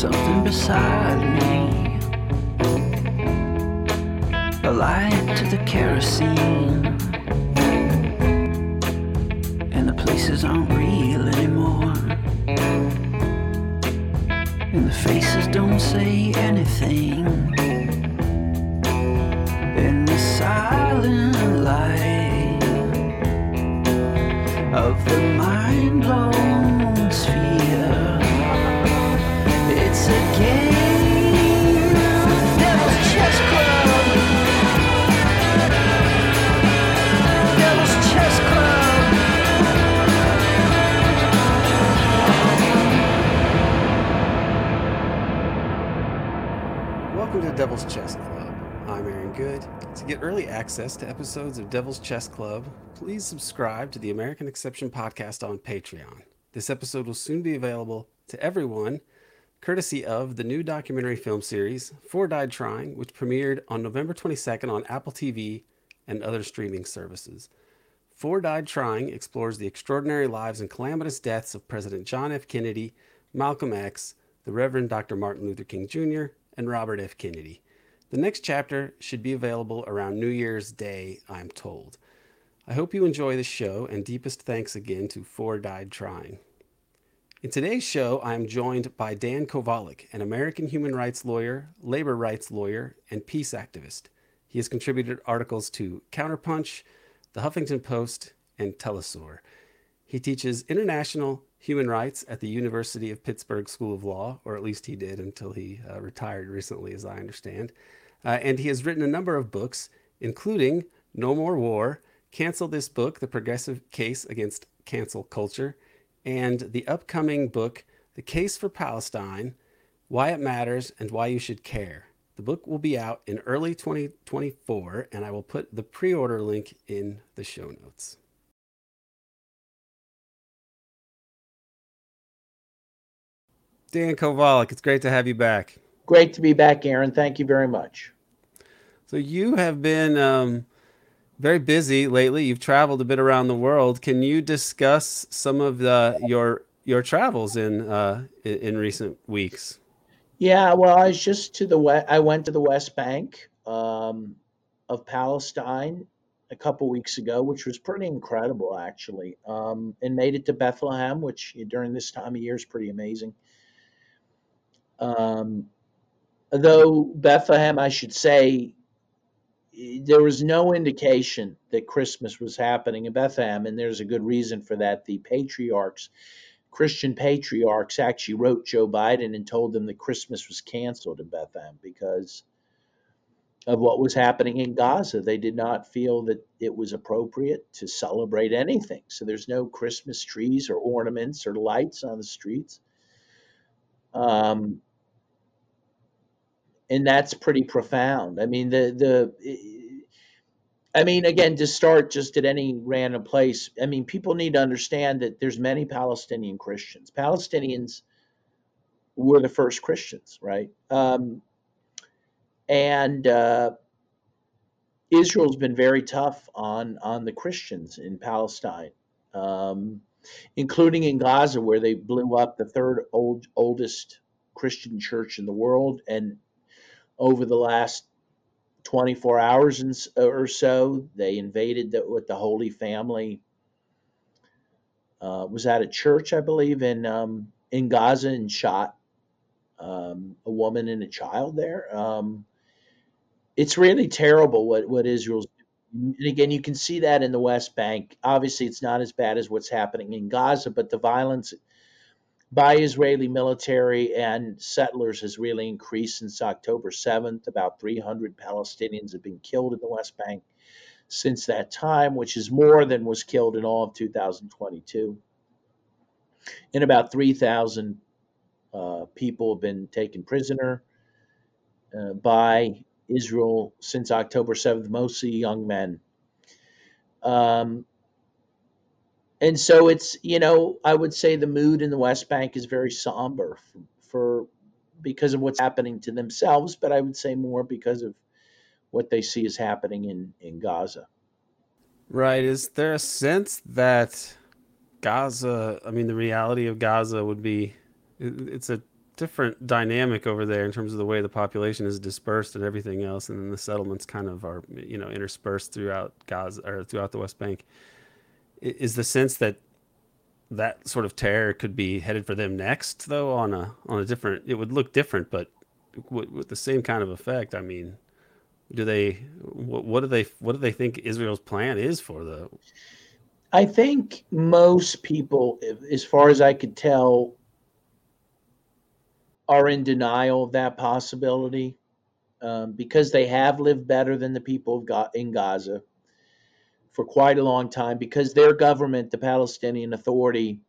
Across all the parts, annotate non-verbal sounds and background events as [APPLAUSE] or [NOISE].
something beside me. A light to the kerosene. And the places aren't real anymore. And the faces don't say anything. In the silent light of the mind blown Devil's Chess Club. Devil's Chess Club. Welcome to Devil's Chess Club. I'm Aaron Good. To get early access to episodes of Devil's Chess Club, please subscribe to the American Exception podcast on Patreon. This episode will soon be available to everyone, courtesy of the new documentary film series, Four Died Trying, which premiered on November 22nd on Apple TV and other streaming services. Four Died Trying explores the extraordinary lives and calamitous deaths of President John F. Kennedy, Malcolm X, the Reverend Dr. Martin Luther King Jr., and Robert F. Kennedy. The next chapter should be available around New Year's Day, I'm told. I hope you enjoy the show, and deepest thanks again to Four Died Trying. In today's show, I am joined by Dan Kovalik, an American human rights lawyer, labor rights lawyer, and peace activist. He has contributed articles to Counterpunch, The Huffington Post, and Telesur. He teaches international human rights at the University of Pittsburgh School of Law, or at least he did until he uh, retired recently, as I understand. Uh, and he has written a number of books, including No More War, Cancel This Book, The Progressive Case Against Cancel Culture, and the upcoming book, The Case for Palestine Why It Matters and Why You Should Care. The book will be out in early 2024, and I will put the pre order link in the show notes. Dan Kovalik, it's great to have you back. Great to be back, Aaron. Thank you very much. So you have been um, very busy lately. You've traveled a bit around the world. Can you discuss some of the your your travels in uh, in, in recent weeks? Yeah, well, I was just to the west. I went to the West Bank um, of Palestine a couple weeks ago, which was pretty incredible, actually, um, and made it to Bethlehem, which during this time of year is pretty amazing. Um, though Bethlehem, I should say, there was no indication that Christmas was happening in Bethlehem, and there's a good reason for that. The patriarchs, Christian patriarchs, actually wrote Joe Biden and told them that Christmas was canceled in Bethlehem because of what was happening in Gaza. They did not feel that it was appropriate to celebrate anything. So there's no Christmas trees or ornaments or lights on the streets. Um, and that's pretty profound. I mean, the the I mean, again, to start just at any random place, I mean, people need to understand that there's many Palestinian Christians. Palestinians were the first Christians, right? Um, and uh, Israel's been very tough on on the Christians in Palestine, um, including in Gaza, where they blew up the third old oldest Christian church in the world, and over the last 24 hours and, or so, they invaded the, with the Holy Family. Uh, was at a church, I believe, in um, in Gaza and shot um, a woman and a child there. Um, it's really terrible what what Israel's. And again, you can see that in the West Bank. Obviously, it's not as bad as what's happening in Gaza, but the violence by Israeli military and settlers has really increased since October 7th. About 300 Palestinians have been killed in the West Bank since that time, which is more than was killed in all of 2022. And about 3,000 uh, people have been taken prisoner uh, by Israel since October 7th, mostly young men. Um, and so it's you know I would say the mood in the West Bank is very somber for, for because of what's happening to themselves, but I would say more because of what they see is happening in in Gaza. Right. Is there a sense that Gaza, I mean, the reality of Gaza would be it's a different dynamic over there in terms of the way the population is dispersed and everything else, and then the settlements kind of are you know interspersed throughout Gaza or throughout the West Bank. Is the sense that that sort of terror could be headed for them next, though on a on a different. It would look different, but with, the same kind of effect. I mean, do they? What, what do they? What do they think Israel's plan is for the? I think most people, as far as I could tell, are in denial of that possibility um, because they have lived better than the people of Ga- in Gaza for quite a long time because their government, the Palestinian Authority,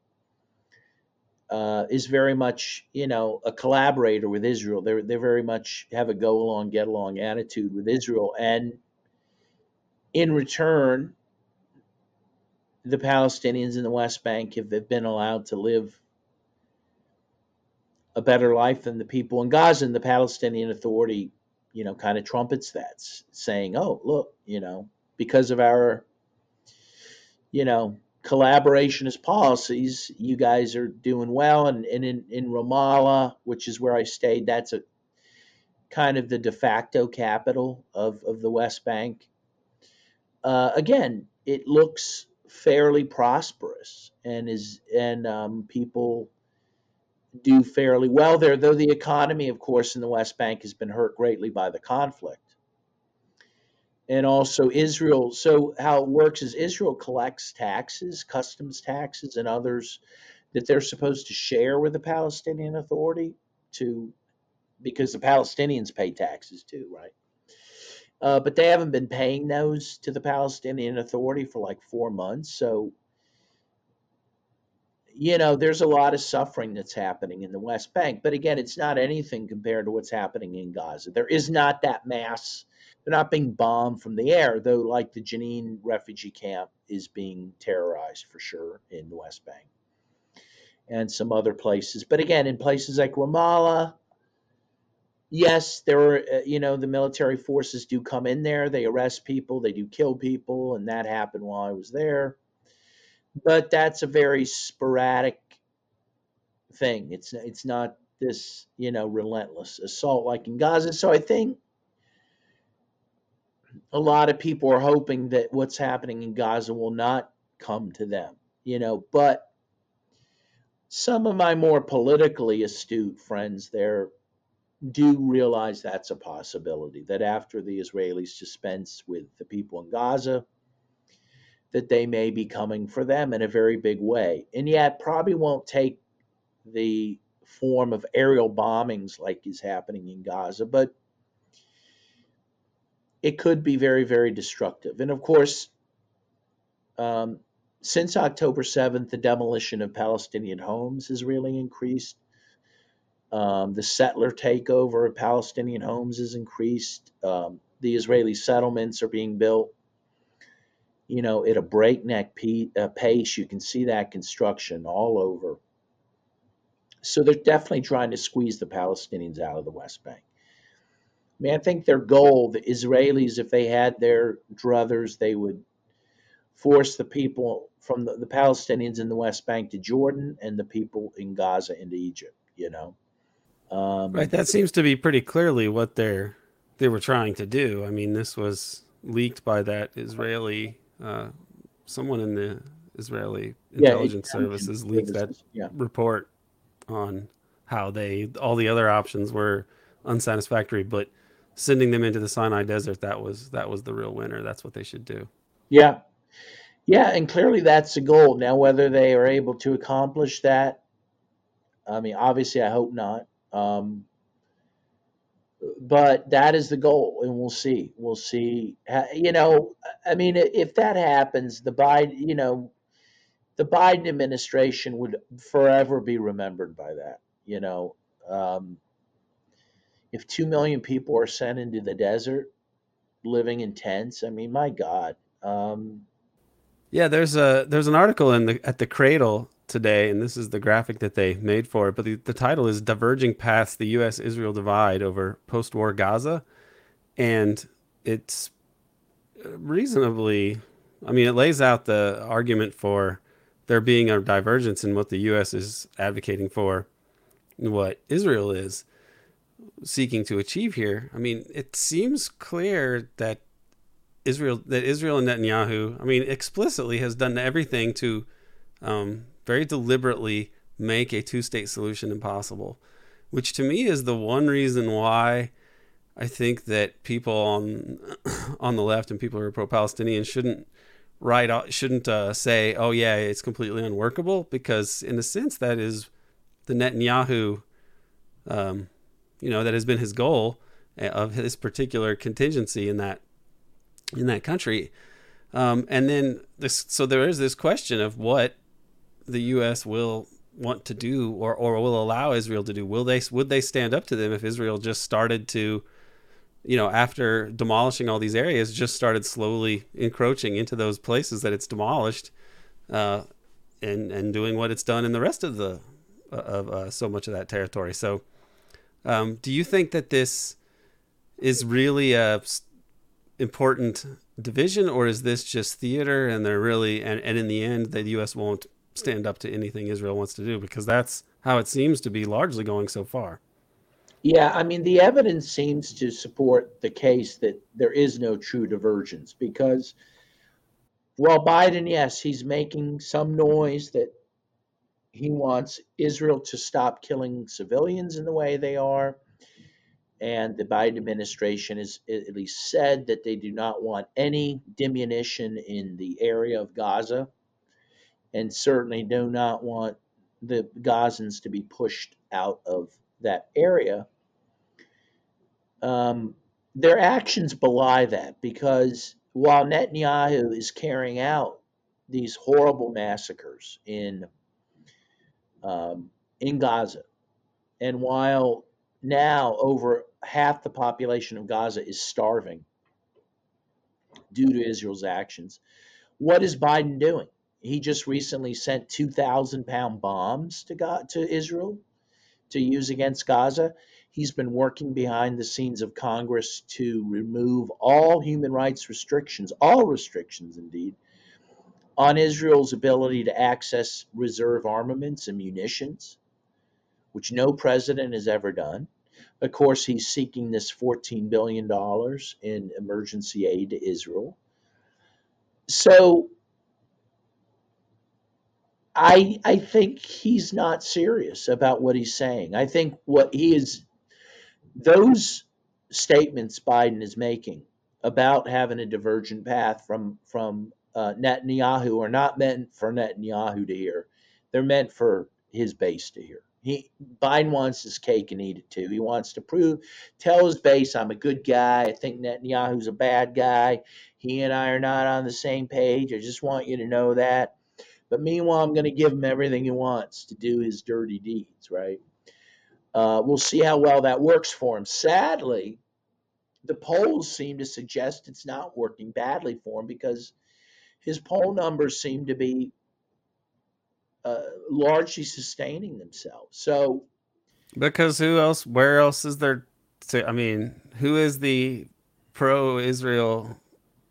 uh, is very much, you know, a collaborator with Israel. They're they very much have a go along, get along attitude with Israel, and in return, the Palestinians in the West Bank have been allowed to live a better life than the people in Gaza. And the Palestinian Authority, you know, kind of trumpets that, saying, "Oh, look, you know, because of our, you know, collaborationist policies, you guys are doing well." And, and in in Ramallah, which is where I stayed, that's a kind of the de facto capital of of the West Bank. Uh, again, it looks fairly prosperous and is and um, people do fairly well there, though the economy, of course, in the West Bank has been hurt greatly by the conflict. And also Israel. So how it works is Israel collects taxes, customs taxes, and others that they're supposed to share with the Palestinian Authority to because the Palestinians pay taxes too, right? Uh, but they haven't been paying those to the Palestinian Authority for like four months. So you know, there's a lot of suffering that's happening in the West Bank. But again, it's not anything compared to what's happening in Gaza. There is not that mass. They're not being bombed from the air, though, like the Jenin refugee camp is being terrorized for sure in the West Bank and some other places. But again, in places like Ramallah, yes, there are, uh, you know, the military forces do come in there. They arrest people, they do kill people, and that happened while I was there but that's a very sporadic thing. It's it's not this you know relentless assault like in Gaza. So I think a lot of people are hoping that what's happening in Gaza will not come to them, you know. But some of my more politically astute friends there do realize that's a possibility. That after the Israelis dispense with the people in Gaza that they may be coming for them in a very big way. And yet, probably won't take the form of aerial bombings like is happening in Gaza, but it could be very, very destructive. And of course, um, since October 7th, the demolition of Palestinian homes has really increased. Um, the settler takeover of Palestinian homes has increased. Um, the Israeli settlements are being built you know, at a breakneck uh, pace. You can see that construction all over. So they're definitely trying to squeeze the Palestinians out of the West Bank. I mean, I think their goal, the Israelis, if they had their druthers, they would force the people from the, the Palestinians in the West Bank to Jordan and the people in Gaza into Egypt, you know. Um, right. That seems to be pretty clearly what they're they were trying to do. I mean, this was leaked by that Israeli uh, someone in the Israeli intelligence yeah, services leaked that yeah. report on how they all the other options were unsatisfactory, but sending them into the Sinai desert that was that was the real winner. That's what they should do. Yeah, yeah, and clearly that's the goal. Now, whether they are able to accomplish that, I mean, obviously, I hope not. Um, but that is the goal, and we'll see. We'll see. You know, I mean, if that happens, the Biden, you know, the Biden administration would forever be remembered by that. You know, um, if two million people are sent into the desert, living in tents, I mean, my God. Um, yeah, there's a there's an article in the at the Cradle today, and this is the graphic that they made for it. But the, the title is "Diverging Paths: The U.S.-Israel Divide Over Post-War Gaza," and it's reasonably. I mean, it lays out the argument for there being a divergence in what the U.S. is advocating for what Israel is seeking to achieve here. I mean, it seems clear that Israel that Israel and Netanyahu, I mean, explicitly has done everything to um, very deliberately make a two-state solution impossible, which to me is the one reason why I think that people on [CLEARS THROAT] on the left and people who are pro-Palestinian shouldn't write shouldn't uh, say, "Oh yeah, it's completely unworkable," because in a sense that is the Netanyahu, um, you know, that has been his goal uh, of his particular contingency in that in that country. Um, and then this, so there is this question of what the U.S. will want to do or, or will allow Israel to do. Will they would they stand up to them if Israel just started to, you know, after demolishing all these areas, just started slowly encroaching into those places that it's demolished, uh, and and doing what it's done in the rest of the of uh, so much of that territory. So, um, do you think that this is really a important division, or is this just theater and they're really and, and in the end the U.S. won't stand up to anything Israel wants to do because that's how it seems to be largely going so far. Yeah, I mean the evidence seems to support the case that there is no true divergence because while Biden, yes, he's making some noise that he wants Israel to stop killing civilians in the way they are and the Biden administration has at least said that they do not want any diminution in the area of Gaza and certainly do not want the Gazans to be pushed out of that area. Um, their actions belie that because while Netanyahu is carrying out these horrible massacres in um, in Gaza, and while now over half the population of Gaza is starving due to Israel's actions. What is Biden doing? He just recently sent 2,000 pound bombs to, to Israel to use against Gaza. He's been working behind the scenes of Congress to remove all human rights restrictions, all restrictions indeed, on Israel's ability to access reserve armaments and munitions, which no president has ever done. Of course, he's seeking this $14 billion in emergency aid to Israel. So I, I think he's not serious about what he's saying. I think what he is, those statements Biden is making about having a divergent path from, from uh, Netanyahu are not meant for Netanyahu to hear. They're meant for his base to hear. He Biden wants his cake and eat it too. He wants to prove, tell his base, I'm a good guy. I think Netanyahu's a bad guy. He and I are not on the same page. I just want you to know that. But meanwhile, I'm going to give him everything he wants to do his dirty deeds, right? Uh, we'll see how well that works for him. Sadly, the polls seem to suggest it's not working badly for him because his poll numbers seem to be uh, largely sustaining themselves. So, because who else? Where else is there? To, I mean, who is the pro-Israel?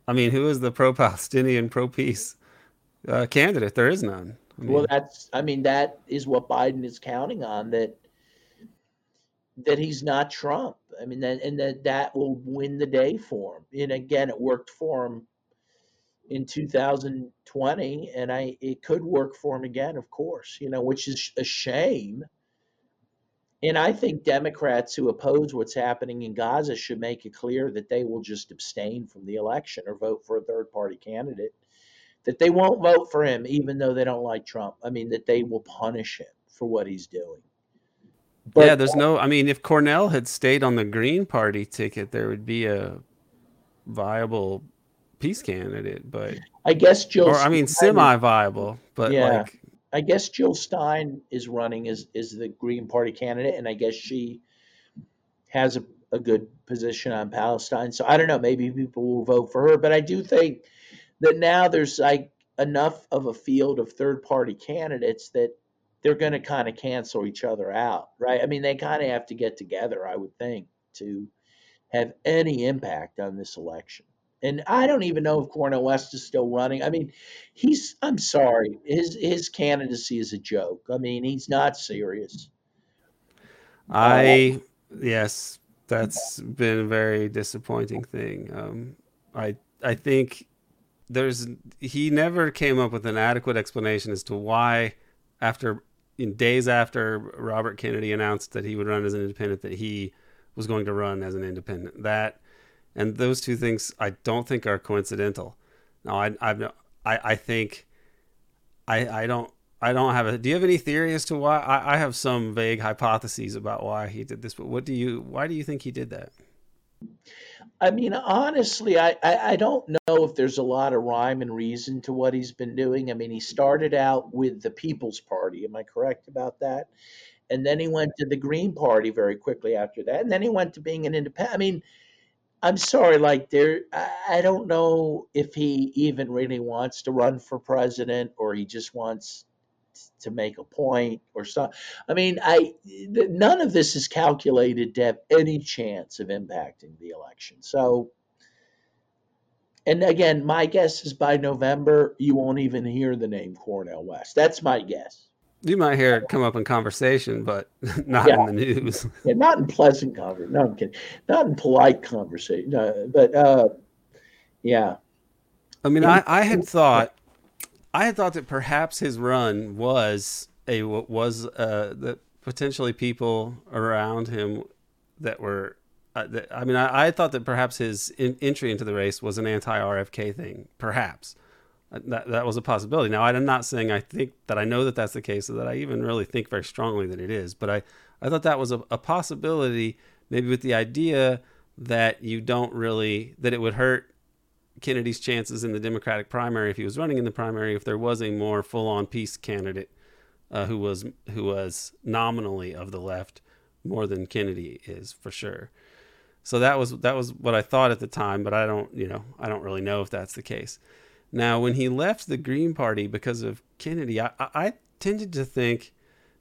I mean, who is the pro-Palestinian, pro-peace uh, candidate? There is none. I mean, well, that's. I mean, that is what Biden is counting on. That that he's not Trump. I mean, that, and that that will win the day for him. And again, it worked for him in 2020 and I it could work for him again of course you know which is a shame. And I think Democrats who oppose what's happening in Gaza should make it clear that they will just abstain from the election or vote for a third party candidate. That they won't vote for him even though they don't like Trump. I mean that they will punish him for what he's doing. But, yeah there's no I mean if Cornel had stayed on the Green Party ticket there would be a viable peace candidate, but I guess Jill. Or I mean, semi-viable, but yeah. like I guess Jill Stein is running as is the Green Party candidate, and I guess she has a, a good position on Palestine. So I don't know. Maybe people will vote for her, but I do think that now there's like enough of a field of third party candidates that they're going to kind of cancel each other out, right? I mean, they kind of have to get together, I would think, to have any impact on this election. And I don't even know if Cornel West is still running. I mean, he's I'm sorry. His his candidacy is a joke. I mean, he's not serious. I yes, that's been a very disappointing thing. Um, I I think there's he never came up with an adequate explanation as to why after in days after Robert Kennedy announced that he would run as an independent that he was going to run as an independent. That and those two things I don't think are coincidental. No, I I've I I think I I don't I don't have a. Do you have any theory as to why? I, I have some vague hypotheses about why he did this, but what do you? Why do you think he did that? I mean, honestly, I, I, I don't know if there's a lot of rhyme and reason to what he's been doing. I mean, he started out with the People's Party. Am I correct about that? And then he went to the Green Party very quickly after that. And then he went to being an independent. I mean, I'm sorry, like there, I, don't know if he even really wants to run for president or he just wants to make a point or something. I mean, I none of this is calculated to have any chance of impacting the election. So, and again, my guess is by November you won't even hear the name Cornel West. That's my guess. You might hear it come up in conversation, but [LAUGHS] not yeah. in the news. [LAUGHS] yeah, not in pleasant conversation. No, I'm kidding. Not in polite conversation. No, but uh, yeah. I mean, I, I had [LAUGHS] thought I had thought that perhaps his run was a was uh, that potentially people around him that were. Uh, that, I mean, I, I, thought that perhaps his in, entry into the race was an anti-RFK thing. Perhaps that that was a possibility. Now, I'm not saying I think that I know that that's the case, or that I even really think very strongly that it is. But I I thought that was a, a possibility, maybe with the idea that you don't really that it would hurt Kennedy's chances in the Democratic primary if he was running in the primary if there was a more full-on peace candidate uh, who was who was nominally of the left more than Kennedy is for sure. So that was that was what I thought at the time, but I don't you know I don't really know if that's the case. Now when he left the Green Party because of Kennedy, I, I tended to think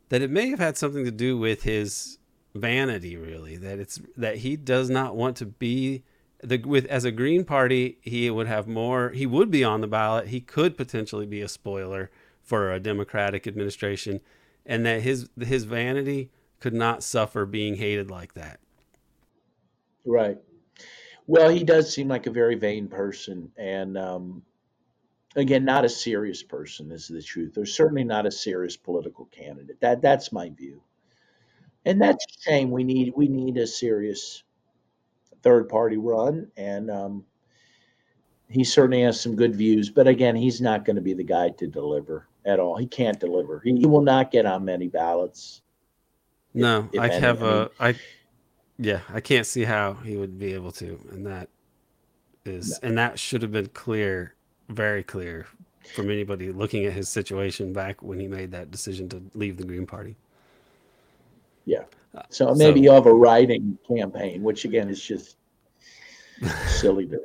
that it may have had something to do with his vanity really that it's that he does not want to be the with as a Green Party, he would have more. He would be on the ballot. He could potentially be a spoiler for a Democratic administration, and that his his vanity could not suffer being hated like that. Right. Well, he does seem like a very vain person, and um, again, not a serious person is the truth. Or certainly not a serious political candidate. That that's my view, and that's a shame. We need we need a serious third party run, and um, he certainly has some good views. But again, he's not going to be the guy to deliver at all. He can't deliver. He, he will not get on many ballots. No, if, if I any. have a I, yeah, I can't see how he would be able to, and that is, no. and that should have been clear, very clear from anybody looking at his situation back when he made that decision to leave the Green Party. Yeah. So maybe so, you have a writing campaign, which again is just silly. To...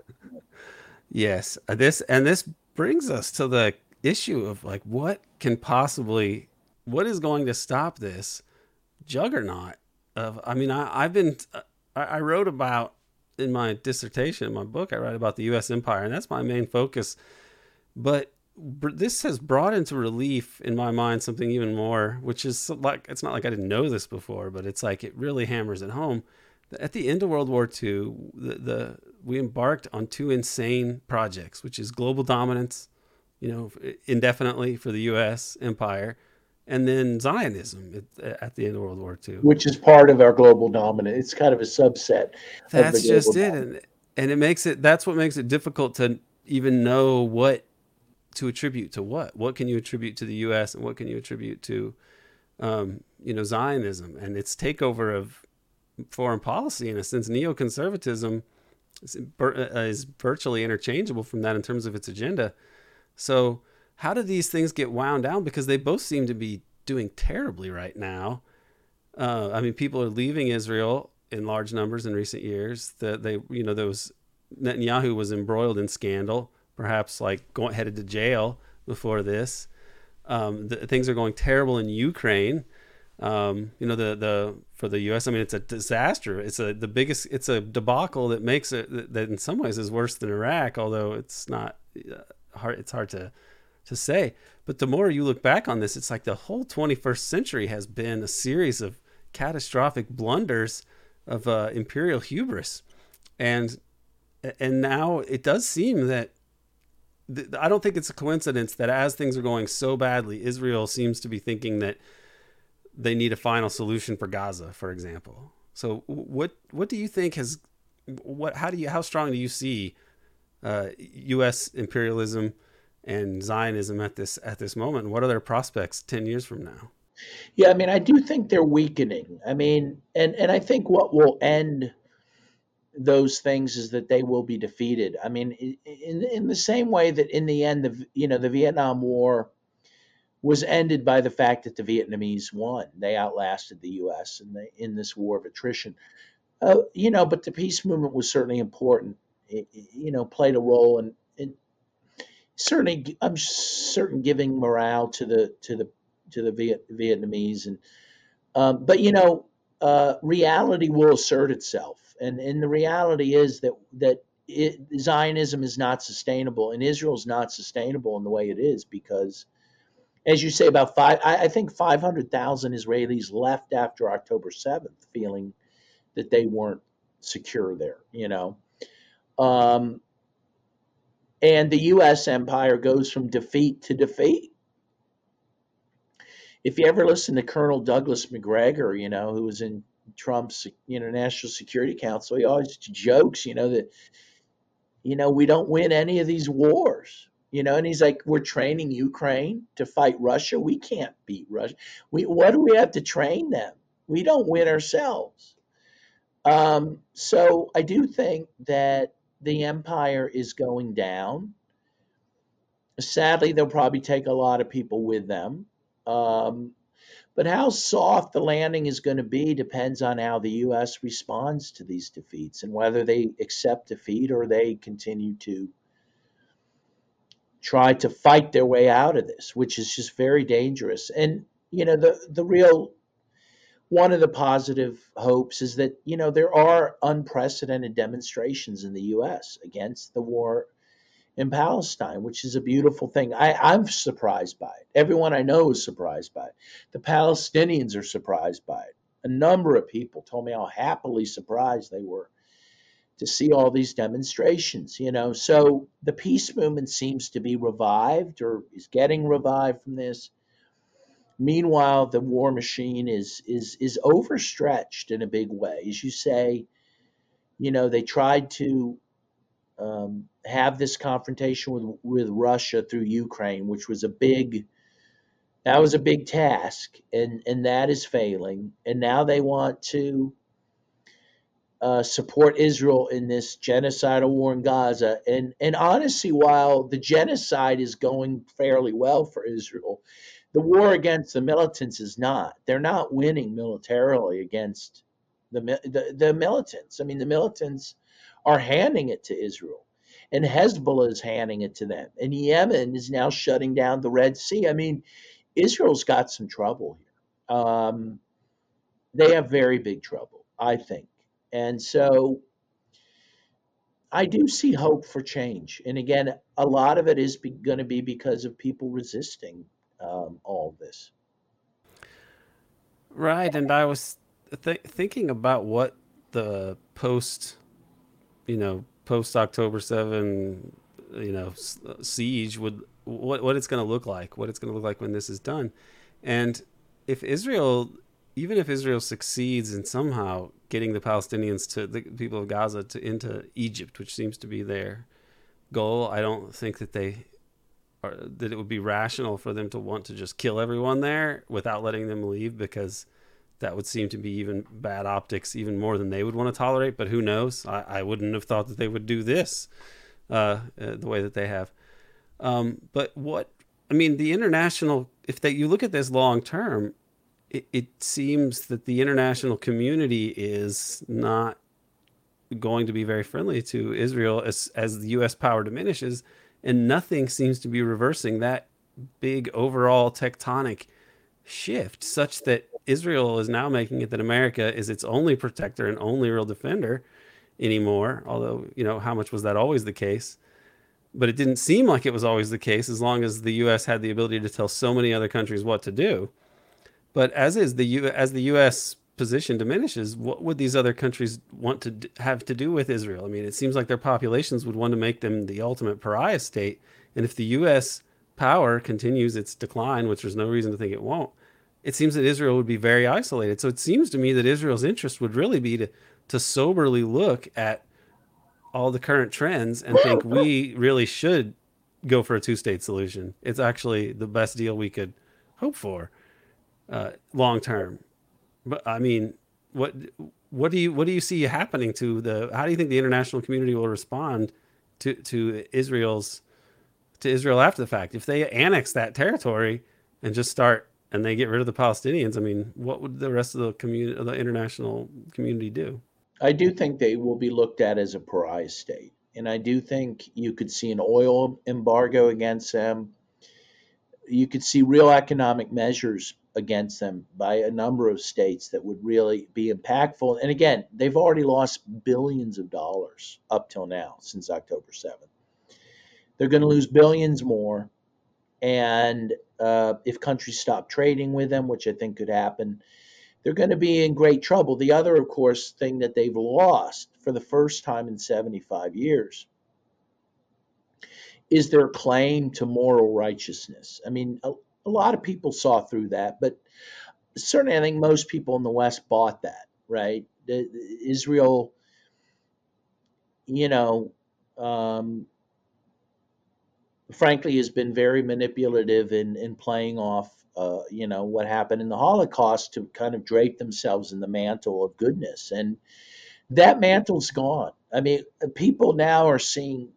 [LAUGHS] yes, uh, this and this brings us to the issue of like what can possibly what is going to stop this juggernaut of i mean I, have been I, I, wrote about in my dissertation in my book i write about the us empire and that's my main focus but this has brought into relief in my mind something even more, which is like it's not like I didn't know this before, but it's like it really hammers it home. At the end of World War II, the, the we embarked on two insane projects, which is global dominance, you know, indefinitely for the U.S. empire, and then Zionism at, at, the end of World War II, which is part of our global dominance. It's kind of a subset. That's just it, and, and it makes it. That's what makes it difficult to even know what to attribute to what? What can you attribute to the U.S. and what can you attribute to, um, you know, Zionism and its takeover of foreign policy in a sense? Neoconservatism is, is virtually interchangeable from that in terms of its agenda. So, how do these things get wound down? Because they both seem to be doing terribly right now. Uh, I mean, people are leaving Israel in large numbers in recent years. That they, you know, was Netanyahu was embroiled in scandal perhaps like going headed to jail before this. Um, the, things are going terrible in Ukraine. Um, you know the the for the U.S. I mean, it's a disaster. It's a the biggest. It's a debacle that makes it that, that in some ways is worse than Iraq, although it's not uh, hard. It's hard to to say. But the more you look back on this, it's like the whole 21st century has been a series of catastrophic blunders of uh, imperial hubris, and and now it does seem that th- I don't think it's a coincidence that as things are going so badly, Israel seems to be thinking that they need a final solution for Gaza, for example. So what what do you think has what how do you how strong do you see uh, U.S. imperialism and Zionism at this at this moment? What are their prospects ten years from now? Yeah, I mean, I do think they're weakening. I mean, and and I think what will end those things is that they will be defeated. I mean, in in the same way that in the end, the you know the Vietnam War was ended by the fact that the Vietnamese won. They outlasted the U.S. in the in this war of attrition. Uh, you know, but the peace movement was certainly important. It, you know, played a role in, certainly. I'm certain giving morale to the to the to the Viet, Vietnamese and. Um, but you know, uh, reality will assert itself and and the reality is that that it, Zionism is not sustainable, and Israel is not sustainable in the way it is because, as you say, about five, I, I think five hundred thousand Israelis left after October seventh, feeling that they weren't secure there. You know, um, and the U.S. empire goes from defeat to defeat. If you ever listen to Colonel Douglas Macgregor, you know, who was in Trump's you know National Security Council, he always jokes, you know, that you know we don't win any of these wars, you know, and he's like, we're training Ukraine to fight Russia. We can't beat Russia. We what do we have to train them? We don't win ourselves. Um, so I do think that the empire is going down. Sadly, they'll probably take a lot of people with them. Um, but how soft the landing is going to be depends on how the U.S. responds to these defeats and whether they accept defeat or they continue to try to fight their way out of this, which is just very dangerous. And you know, the the real one of the positive hopes is that you know there are unprecedented demonstrations in the U.S. against the war in Palestine, which is a beautiful thing. I, I'm surprised by it. Everyone I know is surprised by it. The Palestinians are surprised by it. A number of people told me how happily surprised they were to see all these demonstrations, you know. So the peace movement seems to be revived or is getting revived from this. Meanwhile, the war machine is is is overstretched in a big way. As you say, you know, they tried to um, have this confrontation with with Russia through Ukraine, which was a big that was a big task, and and that is failing. And now they want to uh, support Israel in this genocidal war in Gaza. And and honestly, while the genocide is going fairly well for Israel, the war against the militants is not. They're not winning militarily against the the, the militants. I mean, the militants are handing it to Israel. And Hezbollah is handing it to them. And Yemen is now shutting down the Red Sea. I mean, Israel's got some trouble here. Um, they have very big trouble, I think. And so I do see hope for change. And again, a lot of it is going to be because of people resisting um, all of this. Right. And I was th- thinking about what the post you know, post October 7, you know, siege would what what it's going to look like, what it's going to look like when this is done. And if Israel even if Israel succeeds in somehow getting the Palestinians to the people of Gaza to into Egypt, which seems to be their goal, I don't think that they are, that it would be rational for them to want to just kill everyone there without letting them leave because that would seem to be even bad optics, even more than they would want to tolerate. But who knows? I, I wouldn't have thought that they would do this uh, uh, the way that they have. Um, but what I mean, the international, if they, you look at this long term, it, it seems that the international community is not going to be very friendly to Israel as as the U.S. power diminishes, and nothing seems to be reversing that big overall tectonic shift, such that Israel is now making it that America is its only protector and only real defender anymore. Although, you know, how much was that always the case? But it didn't seem like it was always the case as long as the U.S. had the ability to tell so many other countries what to do. But as is the U, as the U.S. position diminishes, what would these other countries want to have to do with Israel? I mean, it seems like their populations would want to make them the ultimate pariah state. And if the U.S. power continues its decline, which there's no reason to think it won't, it seems that Israel would be very isolated. So it seems to me that Israel's interest would really be to to soberly look at all the current trends and think we really should go for a two-state solution. It's actually the best deal we could hope for uh, long term. But I mean, what what do you what do you see happening to the? How do you think the international community will respond to to Israel's to Israel after the fact? If they annex that territory and just start and they get rid of the Palestinians, I mean, what would the rest of the community, the international community do? I do think they will be looked at as a pariah state. And I do think you could see an oil embargo against them. You could see real economic measures against them by a number of states that would really be impactful. And again, they've already lost billions of dollars up till now since October 7th. They're going to lose billions more. And uh, if countries stop trading with them, which I think could happen, they're going to be in great trouble. The other, of course, thing that they've lost for the first time in 75 years is their claim to moral righteousness. I mean, a, lot of people saw through that, but certainly I think most people in the West bought that, right? Israel, you know, um, frankly, has been very manipulative in, in playing off, uh, you know, what happened in the Holocaust to kind of drape themselves in the mantle of goodness. And that mantle's gone. I mean, people now are seeing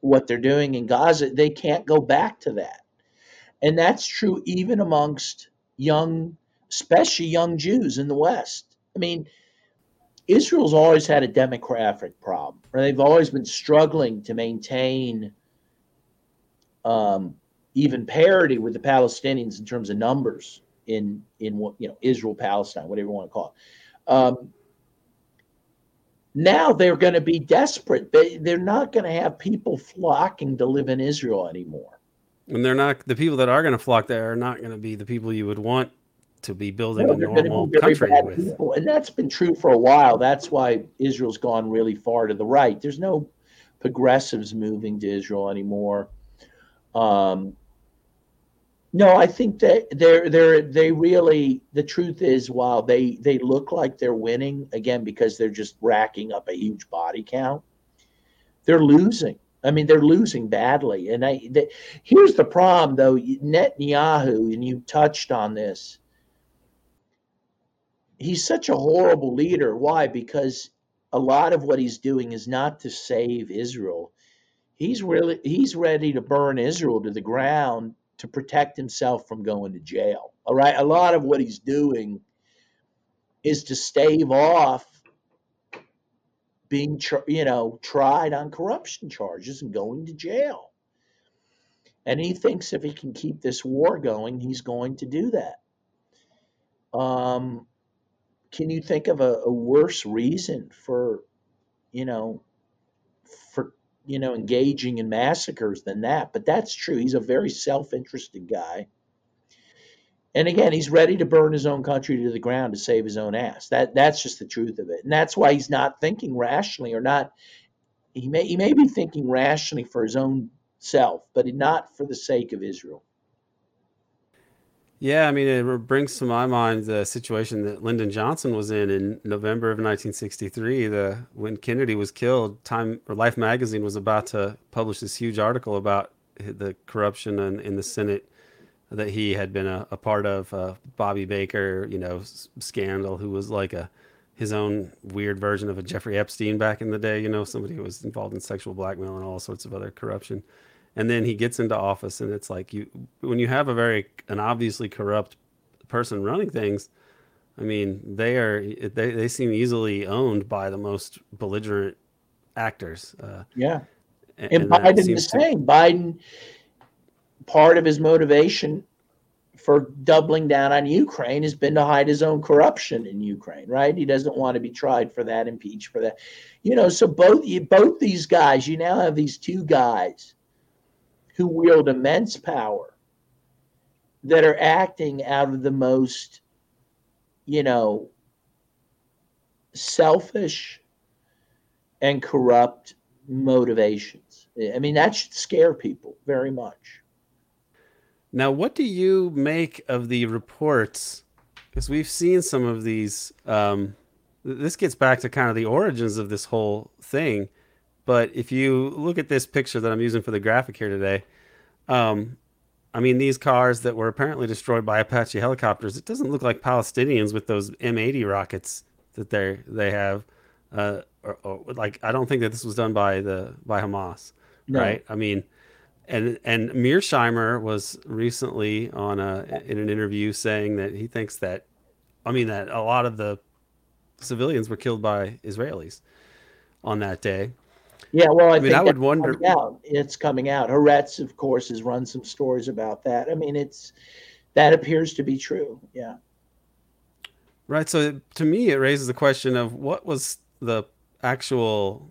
what they're doing in Gaza. They can't go back to that. And that's true even amongst young, especially young Jews in the West. I mean, Israel's always had a demographic problem. Right? They've always been struggling to maintain um, even parity with the Palestinians in terms of numbers in in what you know Israel Palestine, whatever you want to call it. Um, now they're going to be desperate. They they're not going to have people flocking to live in Israel anymore. And they're not the people that are going to flock there are not going to be the people you would want to be building no, a normal country with. People. And that's been true for a while. That's why Israel's gone really far to the right. There's no progressives moving to Israel anymore. Um, no, I think that they're they're they really the truth is while they they look like they're winning again because they're just racking up a huge body count, they're losing. I mean, they're losing badly. And I, here's the problem, though Netanyahu, and you touched on this. He's such a horrible leader. Why? Because a lot of what he's doing is not to save Israel. He's really he's ready to burn Israel to the ground to protect himself from going to jail. All right, a lot of what he's doing is to stave off being, you know, tried on corruption charges and going to jail. And he thinks if he can keep this war going, he's going to do that. Um, can you think of a, a worse reason for, you know, for you know engaging in massacres than that? But that's true. He's a very self-interested guy. And again, he's ready to burn his own country to the ground to save his own ass. That that's just the truth of it. And that's why he's not thinking rationally or not he may he may be thinking rationally for his own self, but not for the sake of Israel. Yeah, I mean, it brings to my mind the situation that Lyndon Johnson was in in November of 1963. The when Kennedy was killed, Time or Life magazine was about to publish this huge article about the corruption in, in the Senate that he had been a, a part of uh, Bobby Baker, you know, s- scandal, who was like a his own weird version of a Jeffrey Epstein back in the day, you know, somebody who was involved in sexual blackmail and all sorts of other corruption. And then he gets into office, and it's like you when you have a very an obviously corrupt person running things. I mean, they are they they seem easily owned by the most belligerent actors. Uh, yeah, and, and Biden the same. To, Biden part of his motivation for doubling down on Ukraine has been to hide his own corruption in Ukraine, right? He doesn't want to be tried for that, impeached for that. You know, so both both these guys, you now have these two guys who wield immense power that are acting out of the most, you know, selfish and corrupt motivations. I mean, that should scare people very much. Now, what do you make of the reports? Because we've seen some of these. Um, this gets back to kind of the origins of this whole thing. But if you look at this picture that I'm using for the graphic here today, um, I mean, these cars that were apparently destroyed by Apache helicopters, it doesn't look like Palestinians with those M80 rockets that they they have. Uh, or, or, like, I don't think that this was done by the by Hamas, no. right? I mean, and and Mearsheimer was recently on a in an interview saying that he thinks that, I mean, that a lot of the civilians were killed by Israelis on that day. Yeah, well, I, I mean, I would wonder. Out. It's coming out. Haaretz, of course, has run some stories about that. I mean, it's that appears to be true. Yeah. Right. So to me, it raises the question of what was the actual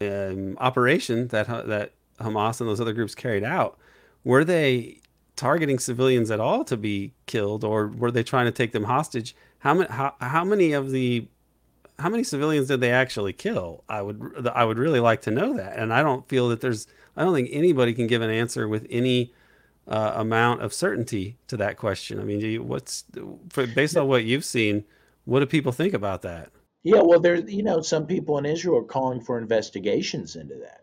um, operation that that Hamas and those other groups carried out. Were they targeting civilians at all to be killed, or were they trying to take them hostage? How many? How, how many of the how many civilians did they actually kill? I would I would really like to know that, and I don't feel that there's I don't think anybody can give an answer with any uh, amount of certainty to that question. I mean, what's for, based on what you've seen? What do people think about that? Yeah, well, there's you know some people in Israel are calling for investigations into that.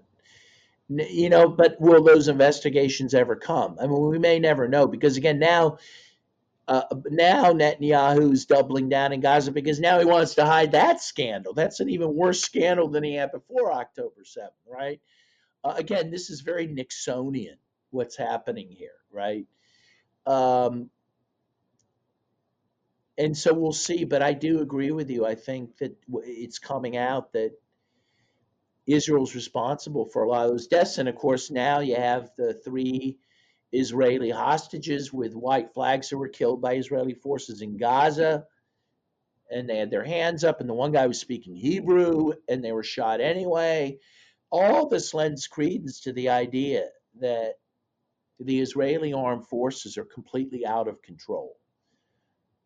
You know, but will those investigations ever come? I mean, we may never know because again, now uh, now Netanyahu's doubling down in Gaza because now he wants to hide that scandal. That's an even worse scandal than he had before October 7th, right? Uh, again, this is very Nixonian what's happening here, right? Um, and so we'll see. But I do agree with you. I think that it's coming out that Israel's responsible for a lot of those deaths. And of course, now you have the three Israeli hostages with white flags who were killed by Israeli forces in Gaza. And they had their hands up, and the one guy was speaking Hebrew, and they were shot anyway. All this lends credence to the idea that the Israeli armed forces are completely out of control.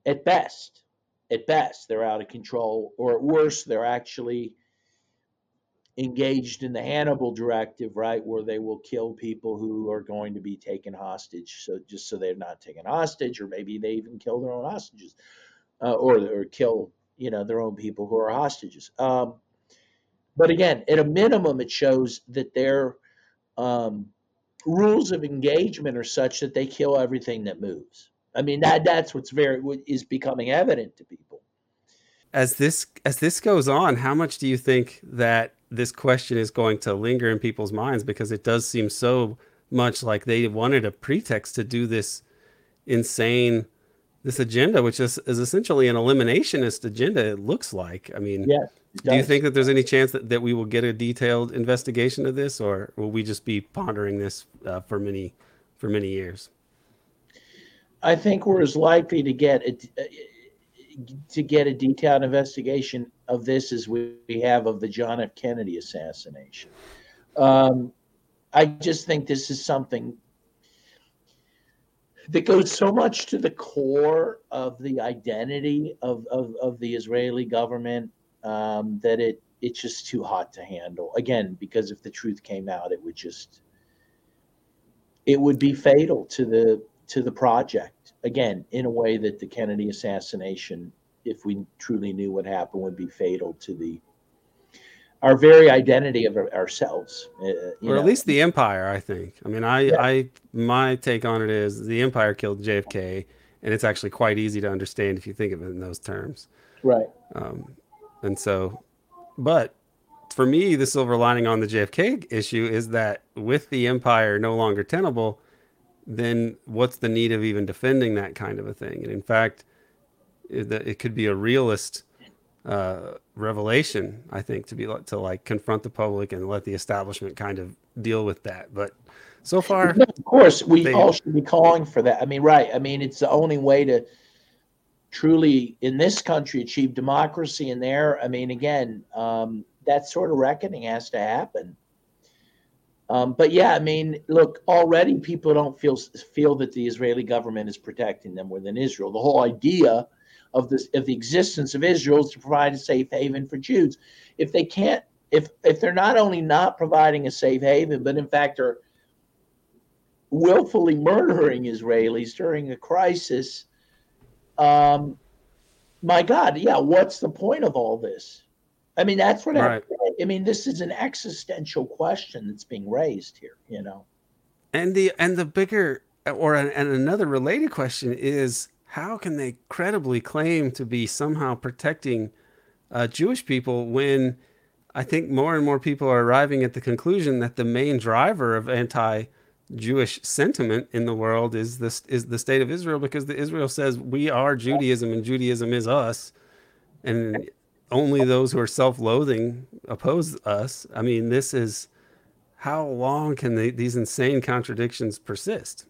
At best, at best, they're out of control, or at worst, they're actually engaged in the Hannibal directive, right, where they will kill people who are going to be taken hostage, so just so they're not taken hostage, or maybe they even kill their own hostages, uh, or or kill you know their own people who are hostages. Um, but again, at a minimum, it shows that their um, rules of engagement are such that they kill everything that moves. I mean that that's what's very what is becoming evident to people. As this as this goes on, how much do you think that this question is going to linger in people's minds because it does seem so much like they wanted a pretext to do this insane this agenda which is, is essentially an eliminationist agenda it looks like. I mean yes, do you think that there's any chance that, that we will get a detailed investigation of this or will we just be pondering this uh, for many for many years? I think we're as likely to get it to get a detailed investigation of this as we, we have of the John F. Kennedy assassination. Um, I just think this is something that goes so much to the core of the identity of, of, of the Israeli government um, that it it's just too hot to handle. Again, because if the truth came out, it would just it would be fatal to the to the project again, in a way that the Kennedy assassination, if we truly knew what happened, would be fatal to the our very identity of ourselves, uh, or know. at least the empire. I think. I mean, I, yeah. I, my take on it is the empire killed JFK, and it's actually quite easy to understand if you think of it in those terms. Right. Um, and so, but for me, the silver lining on the JFK issue is that with the empire no longer tenable, then what's the need of even defending that kind of a thing? And in fact, it, it could be a realist uh, revelation, I think, to be to like confront the public and let the establishment kind of deal with that. But so far, of course, we they, all should be calling for that. I mean, right? I mean, it's the only way to truly in this country achieve democracy. And there, I mean, again, um, that sort of reckoning has to happen. Um, but yeah, I mean, look, already people don't feel feel that the Israeli government is protecting them within Israel. The whole idea of this of the existence of Israel is to provide a safe haven for Jews. If they can't, if if they're not only not providing a safe haven, but in fact are willfully murdering Israelis during a crisis, um, my God, yeah, what's the point of all this? I mean, that's what right. I, I mean. This is an existential question that's being raised here. You know, and the and the bigger or and another related question is how can they credibly claim to be somehow protecting uh, Jewish people when I think more and more people are arriving at the conclusion that the main driver of anti Jewish sentiment in the world is this is the state of Israel because the Israel says we are Judaism and Judaism is us, and only those who are self-loathing oppose us. I mean, this is how long can they, these insane contradictions persist?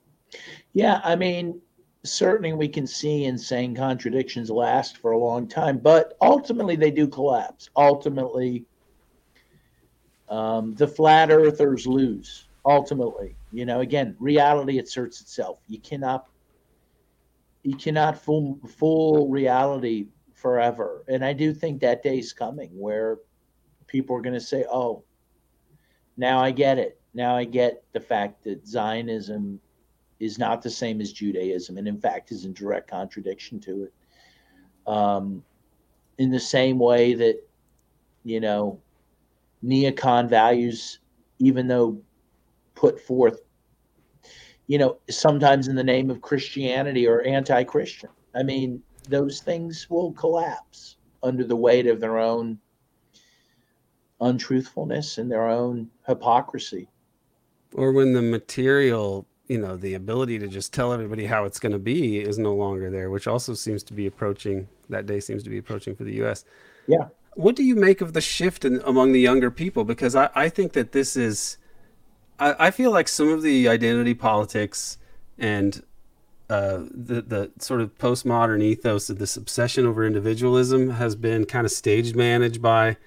Yeah, I mean, certainly we can see insane contradictions last for a long time, but ultimately they do collapse. Ultimately, um, the flat earthers lose ultimately. You know again reality asserts itself. You cannot you cannot fool fool reality forever. And i do think that day's coming where people are going to say oh now i get it. Now i get the fact that zionism is not the same as judaism and in fact is in direct contradiction to it um, in the same way that you know neocon values even though put forth, you know, sometimes in the name of Christianity or anti Christian. I mean, those things will collapse under the weight of their own untruthfulness and their own hypocrisy. Or when the material, you know, the ability to just tell everybody how it's going to be is no longer there, which also seems to be approaching, that day seems to be approaching for the US. Yeah. What do you make of the shift in, among the younger people? Because I, I think that this is I, I feel like some of the identity politics and uh, the the sort of postmodern ethos of this obsession over individualism has been kind of stage managed by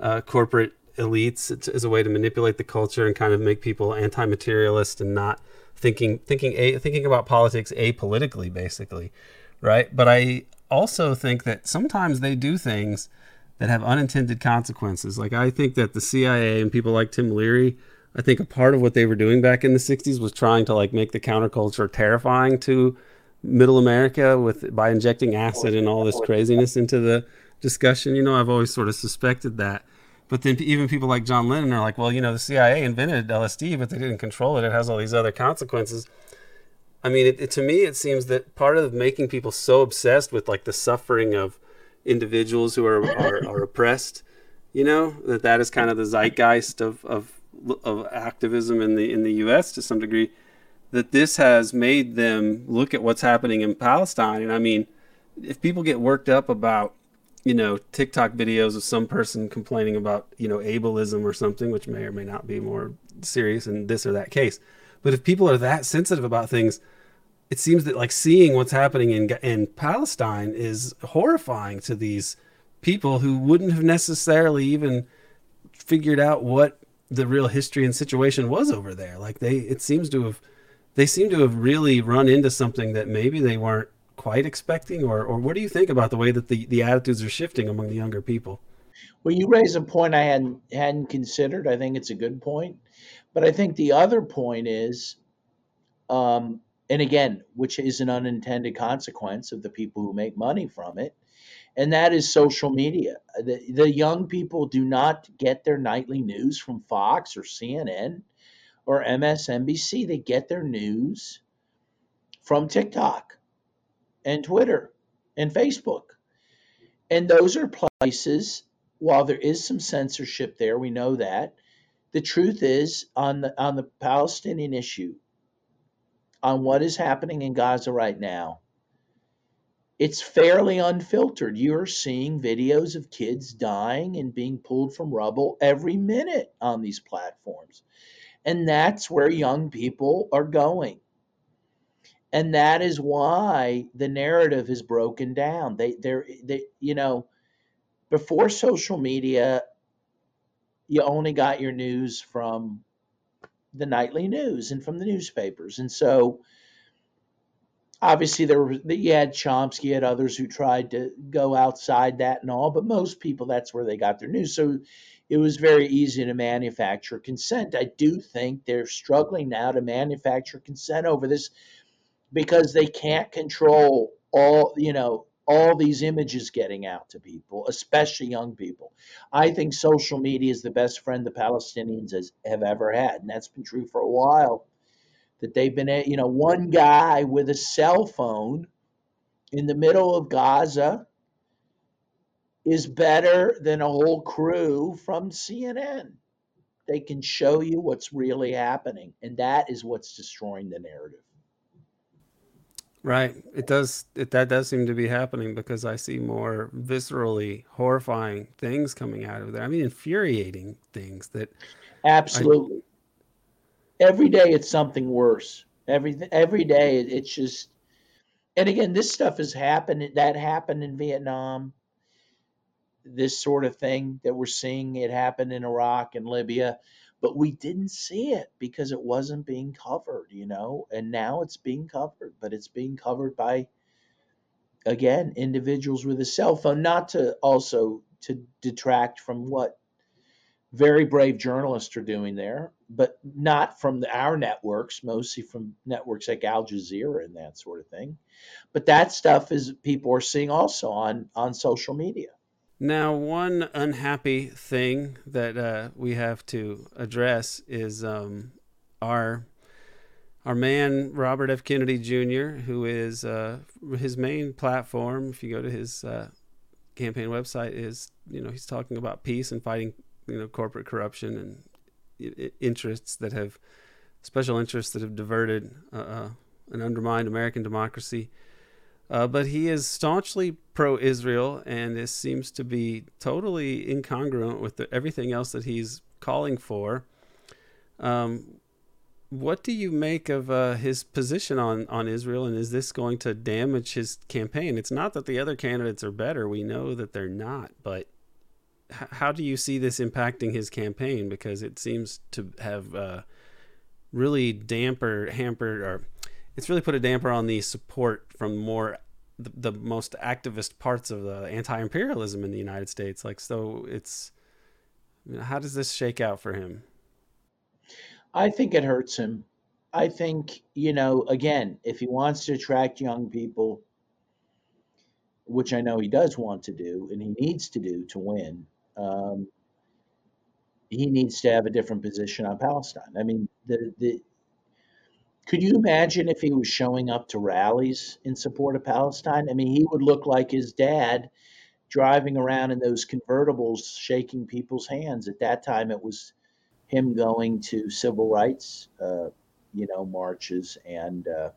uh, corporate elites as a way to manipulate the culture and kind of make people anti-materialist and not thinking thinking a, thinking about politics apolitically, basically, right? But I also think that sometimes they do things that have unintended consequences. Like I think that the CIA and people like Tim Leary I think a part of what they were doing back in the 60s was trying to like make the counterculture terrifying to middle America with by injecting acid and all this craziness into the discussion. You know, I've always sort of suspected that. But then even people like John Lennon are like, well, you know, the CIA invented LSD, but they didn't control it. It has all these other consequences. I mean, it, it, to me, it seems that part of making people so obsessed with like the suffering of individuals who are, are, are oppressed, you know, that that is kind of the zeitgeist of, of of activism in the in the U.S. to some degree, that this has made them look at what's happening in Palestine. And I mean, if people get worked up about you know TikTok videos of some person complaining about you know ableism or something, which may or may not be more serious in this or that case, but if people are that sensitive about things, it seems that like seeing what's happening in in Palestine is horrifying to these people who wouldn't have necessarily even figured out what the real history and situation was over there. Like they, it seems to have, they seem to have really run into something that maybe they weren't quite expecting. Or, or what do you think about the way that the, the attitudes are shifting among the younger people? Well, you raise a point I hadn't hadn't considered. I think it's a good point, but I think the other point is, um, and again, which is an unintended consequence of the people who make money from it, and that is social media. The, the young people do not get their nightly news from Fox or CNN or MSNBC. They get their news from TikTok and Twitter and Facebook. And those are places, while there is some censorship there, we know that. The truth is on the on the Palestinian issue, on what is happening in Gaza right now, it's fairly unfiltered. You're seeing videos of kids dying and being pulled from rubble every minute on these platforms. And that's where young people are going. And that is why the narrative is broken down. They they're they you know, before social media, you only got your news from the nightly news and from the newspapers. And so obviously there were you had Chomsky, had others who tried to go outside that and all, but most people that's where they got their news. So it was very easy to manufacture consent. I do think they're struggling now to manufacture consent over this because they can't control all, you know, all these images getting out to people, especially young people. I think social media is the best friend the Palestinians has, have ever had, and that's been true for a while that they've been, you know, one guy with a cell phone in the middle of Gaza is better than a whole crew from CNN. They can show you what's really happening, and that is what's destroying the narrative. Right. It does. It, that does seem to be happening because I see more viscerally horrifying things coming out of there. I mean, infuriating things that. Absolutely every day it's something worse. Every every day it's just, and again, this stuff has happened. That happened in Vietnam. This sort of thing that we're seeing it happen in Iraq and Libya, but we didn't see it because it wasn't being covered, you know. And now it's being covered, but it's being covered by again individuals with a cell phone. Not to also to detract from what very brave journalists are doing there, but not from the, our networks, mostly from networks like Al Jazeera and that sort of thing. But that stuff is people are seeing also on on social media. Now, one unhappy thing that uh, we have to address is um, our our man Robert F. Kennedy Jr., who is uh, his main platform. If you go to his uh, campaign website, is you know he's talking about peace and fighting you know corporate corruption and interests that have special interests that have diverted uh, uh, and undermined American democracy. Uh, but he is staunchly pro-Israel, and this seems to be totally incongruent with the, everything else that he's calling for. Um, what do you make of uh, his position on, on Israel, and is this going to damage his campaign? It's not that the other candidates are better; we know that they're not, but how do you see this impacting his campaign? Because it seems to have uh, really damper, hampered, or it's really put a damper on the support from more the, the most activist parts of the anti-imperialism in the United States. Like, so it's how does this shake out for him? I think it hurts him. I think you know, again, if he wants to attract young people, which I know he does want to do and he needs to do to win um, he needs to have a different position on Palestine. I mean, the the could you imagine if he was showing up to rallies in support of Palestine? I mean, he would look like his dad driving around in those convertibles, shaking people's hands. At that time, it was him going to civil rights, uh, you know, marches and uh,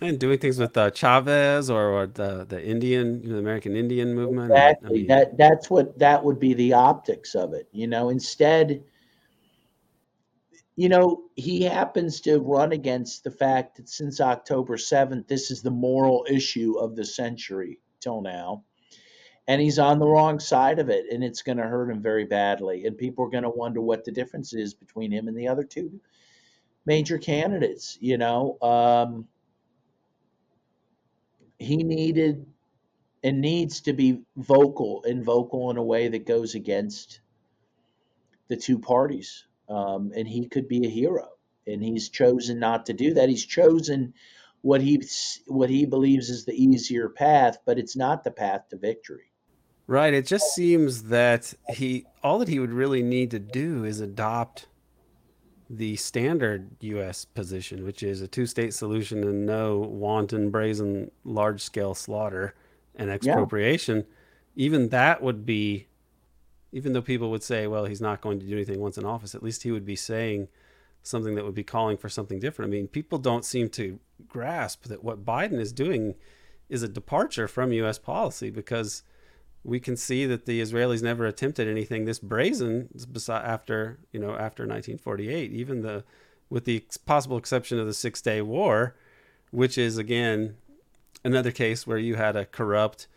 and doing things with uh, Chavez or, or, the the Indian, you know, the American Indian movement. Exactly. I mean, that that's what that would be the optics of it. You know, instead, you know, he happens to run against the fact that since October seventh, this is the moral issue of the century till now, and he's on the wrong side of it, and it's going to hurt him very badly. And people are going to wonder what the difference is between him and the other two major candidates. You know. Um, he needed and needs to be vocal and vocal in a way that goes against the two parties. Um, and he could be a hero. And he's chosen not to do that. He's chosen what he what he believes is the easier path, but it's not the path to victory. Right. It just seems that he all that he would really need to do is adopt the standard U.S. position, which is a two-state solution and no wanton, brazen, large-scale slaughter and expropriation, yeah. even that would be, even though people would say, well, he's not going to do anything once in office, at least he would be saying something that would be calling for something different. I mean, people don't seem to grasp that what Biden is doing is a departure from U.S. policy because – we can see that the Israelis never attempted anything this brazen after you know after 1948, even the with the possible exception of the Six Day War, which is again another case where you had a corrupt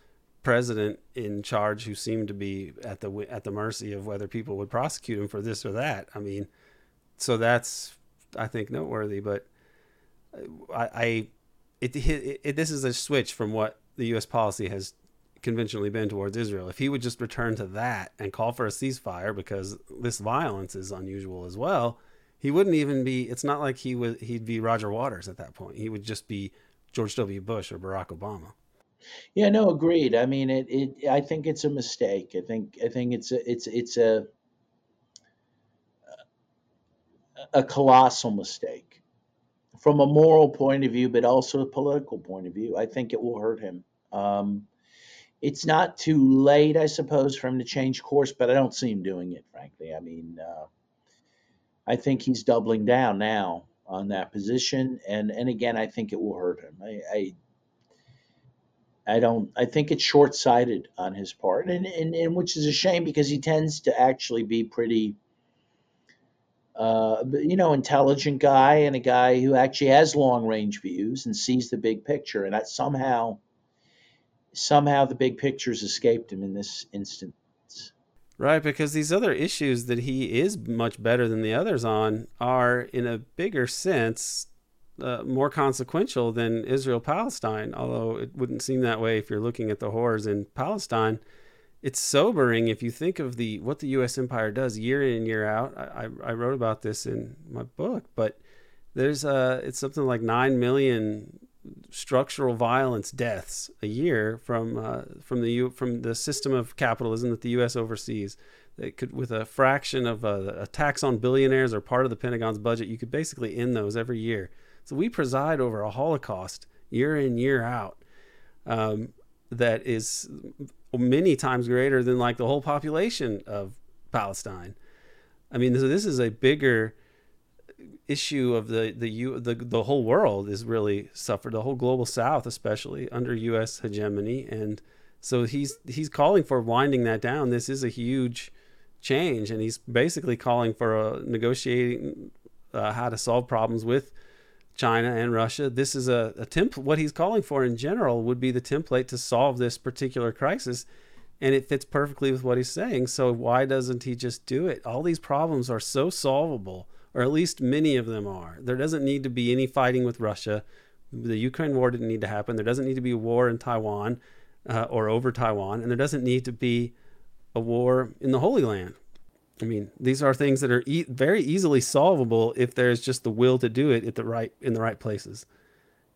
president in charge who seemed to be at the at the mercy of whether people would prosecute him for this or that. I mean, so that's I think noteworthy, but uh, I, I it, it, it, this is a switch from what the U.S. policy has conventionally been towards Israel. If he would just return to that and call for a ceasefire because this violence is unusual as well, he wouldn't even be. It's not like he would. He'd be Roger Waters at that point. He would just be George W. Bush or Barack Obama. Yeah, no, agreed. I mean, it, it. I think it's a mistake. I think. I think it's a. It's. It's a. A colossal mistake, from a moral point of view, but also a political point of view. I think it will hurt him. Um, it's not too late, I suppose, for him to change course, but I don't see him doing it. Frankly, I mean, uh, I think he's doubling down now on that position, and and again, I think it will hurt him. I, I I don't. I think it's short sighted on his part, and, and and which is a shame because he tends to actually be pretty, uh, you know, intelligent guy and a guy who actually has long range views and sees the big picture. And that somehow, somehow the big pictures escaped him in this instance. Right, because these other issues that he is much better than the others on are, in a bigger sense, uh, more consequential than Israel Palestine, although it wouldn't seem that way if you're looking at the horrors in Palestine. It's sobering if you think of the what the U.S. empire does year in and year out. I, I, wrote about this in my book, but there's uh, it's something like nine million structural violence deaths a year from uh, from the from the system of capitalism that the U.S. oversees. It could, with a fraction of a, a tax on billionaires or part of the Pentagon's budget, you could basically end those every year. So we preside over a Holocaust year in, year out um, that is many times greater than like the whole population of Palestine. I mean, so this is a bigger issue of the the U, the the whole world is really suffered the whole global south especially under US hegemony and so he's he's calling for winding that down this is a huge change and he's basically calling for a negotiating uh, how to solve problems with China and Russia. This is a, a template. What he's calling for in general would be the template to solve this particular crisis. And it fits perfectly with what he's saying. So why doesn't he just do it? All these problems are so solvable, or at least many of them are. There doesn't need to be any fighting with Russia. The Ukraine war didn't need to happen. There doesn't need to be a war in Taiwan uh, or over Taiwan. And there doesn't need to be a war in the Holy Land. I mean, these are things that are e- very easily solvable if there's just the will to do it at the right in the right places.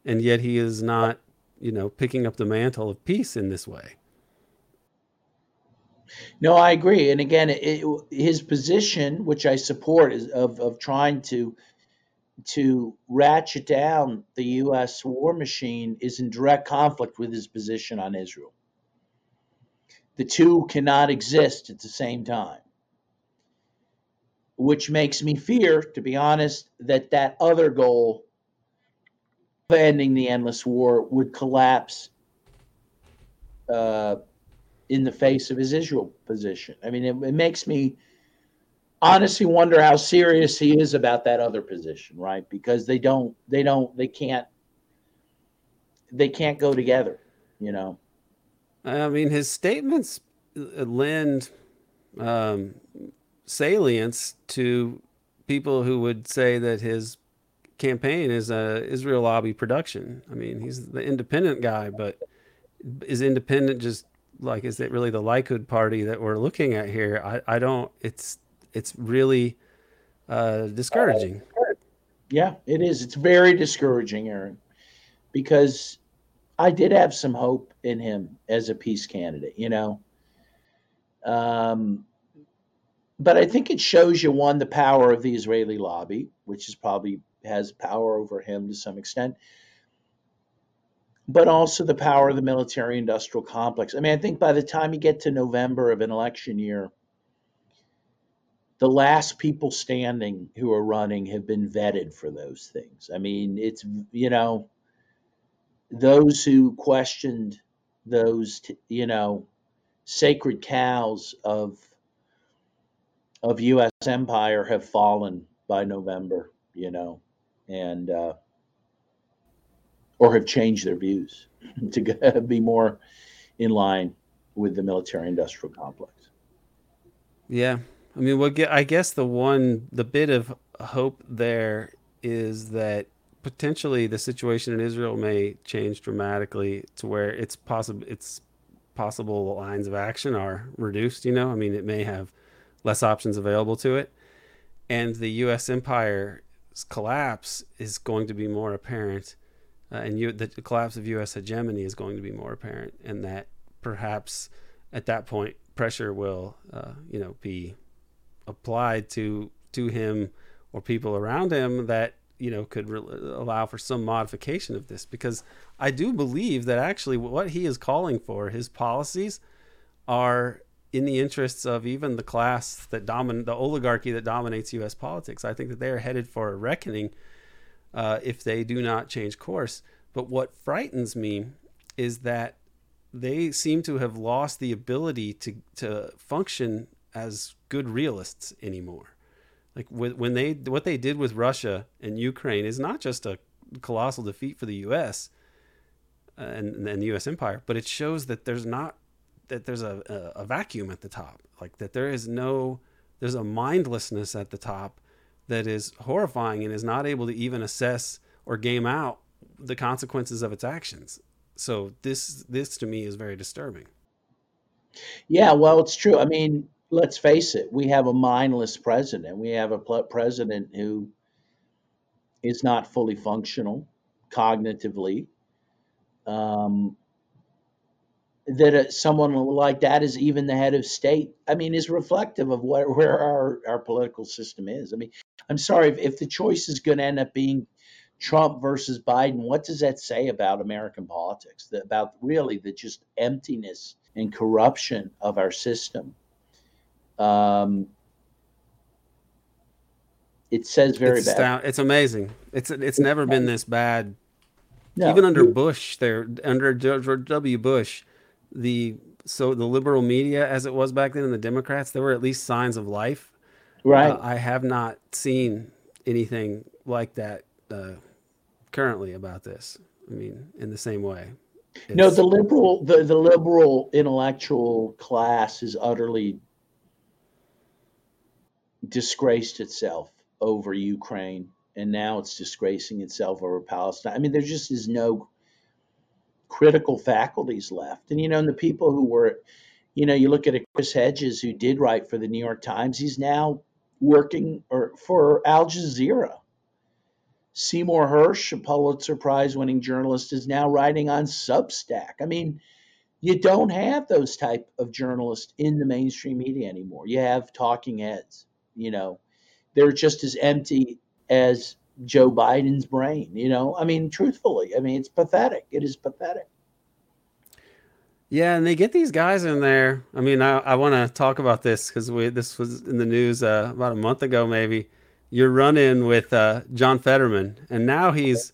And yet he is not, you know, picking up the mantle of peace in this way. No, I agree. And again, it, his position, which I support, is of, of trying to to ratchet down the U.S. war machine, is in direct conflict with his position on Israel. The two cannot exist at the same time which makes me fear, to be honest, that that other goal of ending the endless war would collapse uh, in the face of his Israel position. I mean, it, it makes me honestly wonder how serious he is about that other position, right? Because they don't, they don't, they can't, they can't go together, you know. I mean, his statements lend um, salience to people who would say that his campaign is a Israel lobby production. I mean, he's the independent guy, but is independent just like is it really the Likud party that we're looking at here? I, I don't. It's it's really uh, discouraging. Yeah, it is. It's very discouraging, Aaron, because I did have some hope in him as a peace candidate. You know, um, but I think it shows you one the power of the Israeli lobby, which is probably has power over him to some extent, but also the power of the military industrial complex. I mean, I think by the time you get to November of an election year, the last people standing who are running have been vetted for those things. I mean, it's, you know, those who questioned those, you know, sacred cows of of U.S. empire have fallen by November, you know, and uh, or have changed their views [LAUGHS] to [LAUGHS] be more in line with the military-industrial complex. Yeah, I mean, what I guess the one the bit of hope there is that potentially the situation in Israel may change dramatically to where it's possible it's possible lines of action are reduced. You know, I mean, it may have less options available to it, and the U.S. empire's collapse is going to be more apparent, uh, and you, the collapse of U.S. hegemony is going to be more apparent, and that perhaps at that point pressure will, uh, you know, be applied to to him or people around him that you know could re- allow for some modification of this because I do believe that actually what he is calling for his policies are in the interests of even the class that domin the oligarchy that dominates U.S. politics. I think that they are headed for a reckoning uh, if they do not change course. But what frightens me is that they seem to have lost the ability to to function as good realists anymore. Like when they what they did with Russia and Ukraine is not just a colossal defeat for the U.S. Uh, and, and the U.S. empire, but it shows that there's not that there's a, a, vacuum at the top, like that there is no there's a mindlessness at the top that is horrifying and is not able to even assess or game out the consequences of its actions. So this this to me is very disturbing. Yeah, well, it's true. I mean, let's face it, we have a mindless president. We have a president who is not fully functional cognitively. Um, that uh, someone like that is even the head of state. I mean, is reflective of where, where our, our political system is. I mean, I'm sorry if, if the choice is going to end up being Trump versus Biden. What does that say about American politics? The, about really the just emptiness and corruption of our system. Um, it says very it's bad. It's amazing. It's it's never been this bad. No, Even under Bush, there under George W. Bush, the so the liberal media as it was back then and the Democrats, there were at least signs of life. Right. Uh, I have not seen anything like that uh, currently about this. I mean, in the same way. It's, no, the liberal the, the liberal intellectual class is utterly disgraced itself over Ukraine, and now it's disgracing itself over Palestine. I mean, there just is no critical faculties left. And you know, and the people who were, you know, you look at Chris Hedges who did write for the New York Times. He's now working or for Al Jazeera. Seymour Hersh, a Pulitzer Prize winning journalist, is now writing on Substack. I mean, you don't have those type of journalists in the mainstream media anymore. You have talking heads, you know. They're just as empty as Joe Biden's brain, you know. I mean, truthfully, I mean, it's pathetic. It is pathetic. Yeah, and they get these guys in there. I mean, I, I want to talk about this because we this was in the news uh, about a month ago, maybe you're running with uh, John Fetterman, and now he's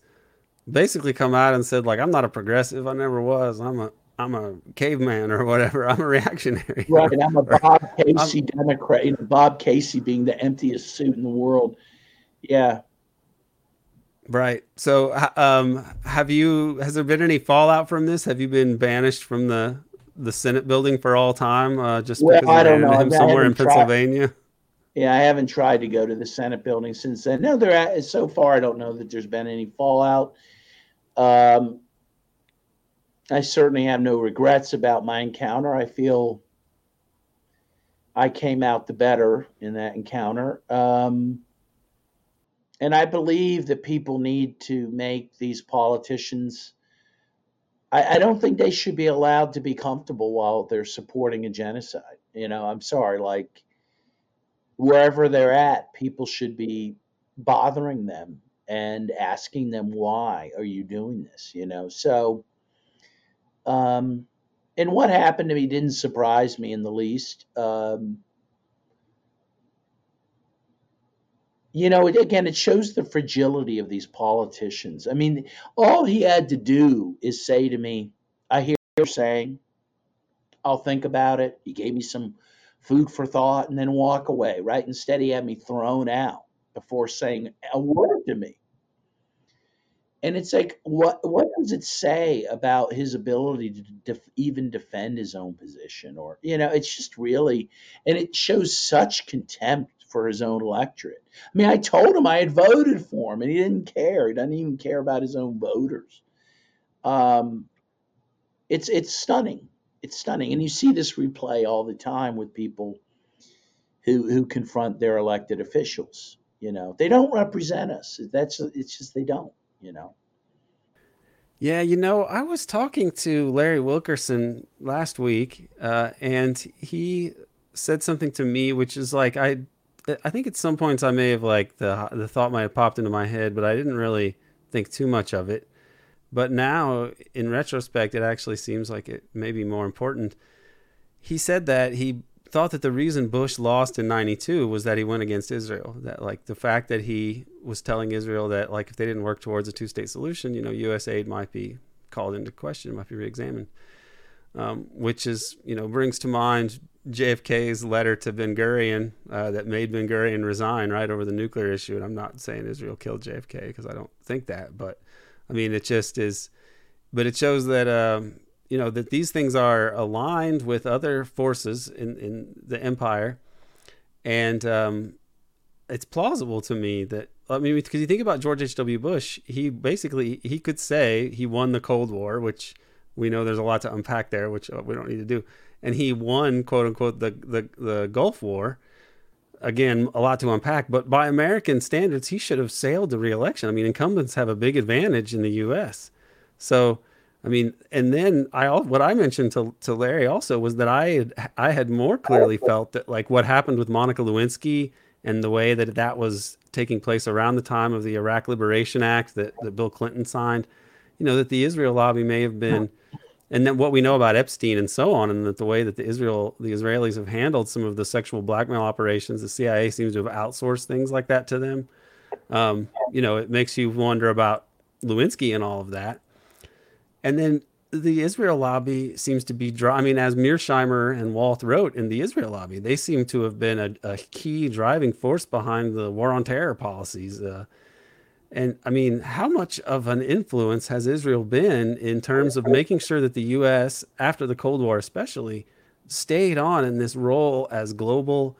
basically come out and said like I'm not a progressive. I never was. I'm a I'm a caveman or whatever. [LAUGHS] I'm a reactionary. Right. I'm a [LAUGHS] Bob Casey I'm, Democrat. You know, Bob Casey being the emptiest suit in the world. Yeah. Right. So, um, have you? Has there been any fallout from this? Have you been banished from the the Senate building for all time? Uh, just well, because I don't know. him somewhere in Pennsylvania. Tried. Yeah, I haven't tried to go to the Senate building since then. No, there so far I don't know that there's been any fallout. Um, I certainly have no regrets about my encounter. I feel I came out the better in that encounter. Um, and I believe that people need to make these politicians. I, I, don't think they should be allowed to be comfortable while they're supporting a genocide. You know, I'm sorry, like wherever they're at, people should be bothering them and asking them why are you doing this you know so um and what happened to me didn't surprise me in the least um you know again it shows the fragility of these politicians i mean all he had to do is say to me i hear you're saying i'll think about it he gave me some food for thought, and then walk away, right? Instead, he had me thrown out before saying a word to me. And it's like, what what does it say about his ability to def, even defend his own position? Or, you know, it's just really, and it shows such contempt for his own electorate. I mean, I told him I had voted for him, and he didn't care. He doesn't even care about his own voters. Um, it's it's stunning. It's stunning, and you see this replay all the time with people who who confront their elected officials. You know, they don't represent us. That's it's just they don't. You know. Yeah, you know, I was talking to Larry Wilkerson last week, uh, and he said something to me, which is like I, I think at some points I may have like the the thought might have popped into my head, but I didn't really think too much of it. But now, in retrospect, it actually seems like it may be more important. He said that he thought that the reason Bush lost in 92 was that he went against Israel. That like the fact that he was telling Israel that like if they didn't work towards a two-state solution, you know, U.S. aid might be called into question, might be reexamined. Um, which is you know brings to mind JFK's letter to Ben Gurion uh, that made Ben Gurion resign right over the nuclear issue. And I'm not saying Israel killed JFK because I don't think that, but I mean it just is. But it shows that um, you know that these things are aligned with other forces in in the empire, and um, it's plausible to me that I mean because you think about George H. W. Bush, he basically he could say he won the Cold War, which we know there's a lot to unpack there, which uh, we don't need to do, and he won quote unquote the the, the Gulf War. Again, a lot to unpack, but by American standards, he should have sailed the reelection. I mean, incumbents have a big advantage in the U.S. So I mean, and then I what I mentioned to to Larry also was that I had I had more clearly felt that like what happened with Monica Lewinsky and the way that that was taking place around the time of the Iraq Liberation Act that, that Bill Clinton signed, you know, that the Israel lobby may have been, and then what we know about Epstein and so on, and that the way that the Israel the Israelis have handled some of the sexual blackmail operations, the CIA seems to have outsourced things like that to them. Um, you know, it makes you wonder about Lewinsky and all of that. And then the Israel lobby seems to be draw. I mean, as Mearsheimer and Walt wrote in the Israel lobby, they seem to have been a, a key driving force behind the war on terror policies. Uh, and I mean, how much of an influence has Israel been in terms of making sure that the U.S., after the Cold War especially, stayed on in this role as global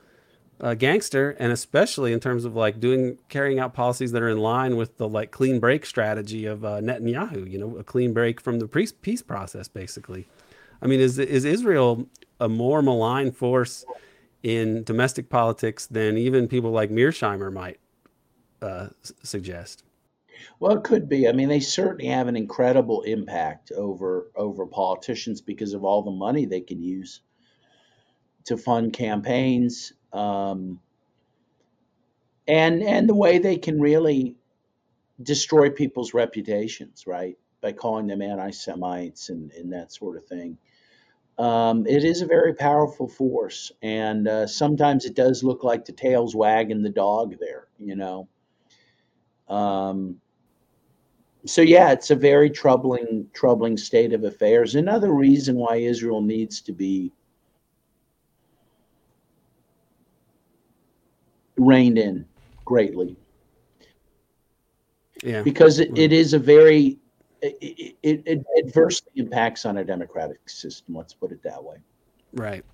uh, gangster, and especially in terms of like doing carrying out policies that are in line with the like clean break strategy of uh, Netanyahu. You know, a clean break from the peace peace process, basically. I mean, is is Israel a more malign force in domestic politics than even people like Mearsheimer might uh, suggest? Well, it could be. I mean, they certainly have an incredible impact over over politicians because of all the money they can use to fund campaigns um, and and the way they can really destroy people's reputations, right, by calling them anti-Semites and, and that sort of thing. Um, it is a very powerful force, and uh, sometimes it does look like the tail's wagging the dog there, you know. Um, so yeah, it's a very troubling, troubling state of affairs. Another reason why Israel needs to be reined in greatly. Yeah. Because it, it is a very, it, it, it adversely impacts on a democratic system. Let's put it that way. Right.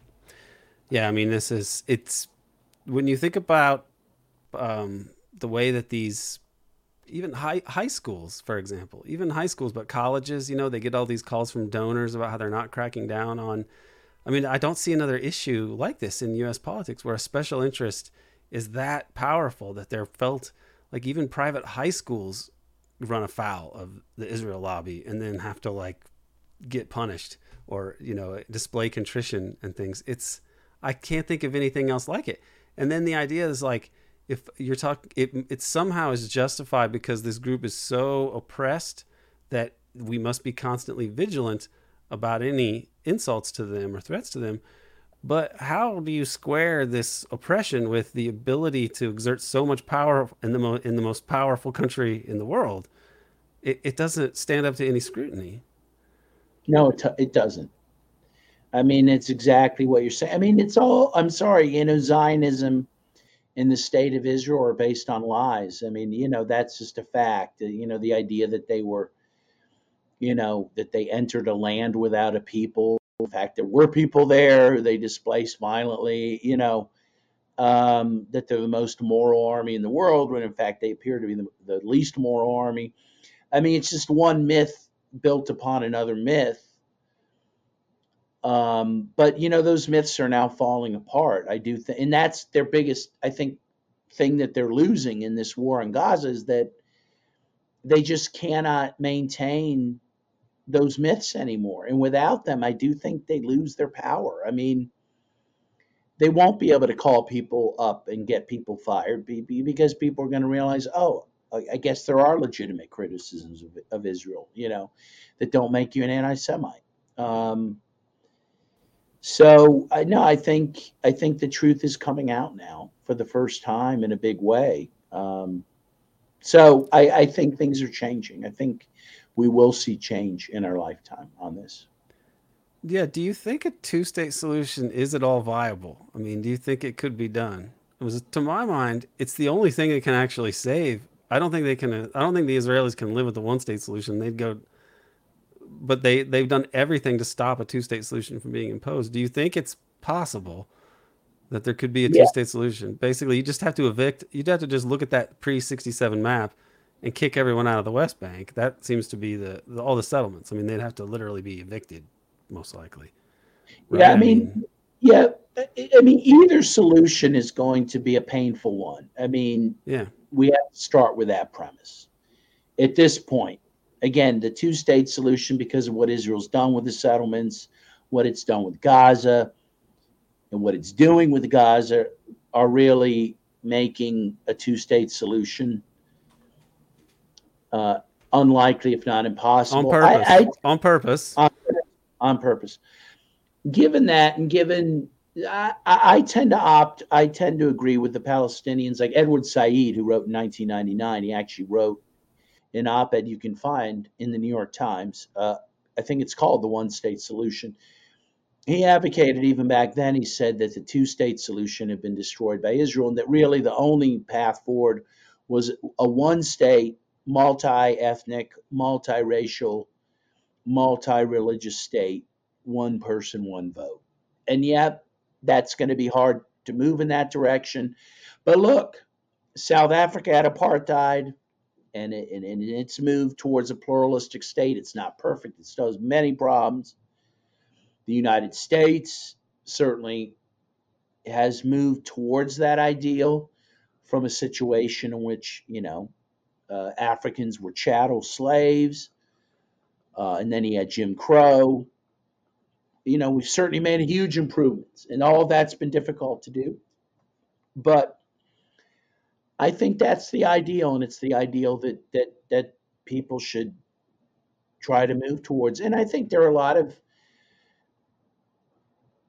Yeah. I mean, this is, it's, when you think about um, the way that these, even high high schools, for example, even high schools, but colleges, you know, they get all these calls from donors about how they're not cracking down on. I mean, I don't see another issue like this in U.S. politics where a special interest is that powerful that they're felt like even private high schools run afoul of the Israel lobby and then have to like get punished or you know display contrition and things. It's I can't think of anything else like it. And then the idea is like if you're talking it, it somehow is justified because this group is so oppressed that we must be constantly vigilant about any insults to them or threats to them but how do you square this oppression with the ability to exert so much power in the, mo- in the most powerful country in the world? It, it doesn't stand up to any scrutiny. No, it, t- it doesn't. I mean, it's exactly what you're saying. I mean, it's all, I'm sorry, you know, Zionism in the state of Israel are based on lies. I mean, you know, that's just a fact. You know, the idea that they were, you know, that they entered a land without a people the fact there were people there they displaced violently you know um, that they're the most moral army in the world, when in fact they appear to be the, the least moral army. I mean, it's just one myth built upon another myth. Um, but you know, those myths are now falling apart. I do think, and that's their biggest, I think, thing that they're losing in this war in Gaza is that they just cannot maintain those myths anymore. And without them, I do think they lose their power. I mean, they won't be able to call people up and get people fired because people are going to realize, oh, I guess there are legitimate criticisms of, of Israel, you know, that don't make you an anti-Semite. Um, so I no, I think I think the truth is coming out now for the first time in a big way. Um, so I, I think things are changing. I think we will see change in our lifetime on this. Yeah. Do you think a two-state solution is at all viable? I mean, do you think it could be done? It was to my mind, it's the only thing that can actually save. I don't think they can. I don't think the Israelis can live with the one-state solution. They'd go but they they've done everything to stop a two-state solution from being imposed. Do you think it's possible that there could be a two-state solution? Basically, you just have to evict. You'd have to just look at that pre-67 map and kick everyone out of the West Bank. That seems to be the, the all the settlements. I mean, they'd have to literally be evicted, most likely. Right? Yeah, I mean, yeah, I mean, either solution is going to be a painful one. I mean, yeah, we have to start with that premise. At this point, again, the two state solution because of what Israel's done with the settlements, what it's done with Gaza, and what it's doing with Gaza are really making a two state solution uh, unlikely, if not impossible. On purpose. I, I, on purpose. On, on, purpose. Given that, and given I, I, tend to opt, I tend to agree with the Palestinians, like Edward Said, who wrote in 1999. He actually wrote an op ed you can find in the New York Times. Uh, I think it's called The One State Solution. He advocated even back then, he said that the two state solution had been destroyed by Israel and that really the only path forward was a one state, multi ethnic, multiracial, multi religious state, one person, one vote. And yet, that's going to be hard to move in that direction. But look, South Africa had apartheid and, it, and, and its move towards a pluralistic state. It's not perfect, it still has many problems. The United States certainly has moved towards that ideal from a situation in which, you know, uh, Africans were chattel slaves. Uh, and then he had Jim Crow. You know, we've certainly made huge improvements, and all of that's been difficult to do. But I think that's the ideal, and it's the ideal that that that people should try to move towards. And I think there are a lot of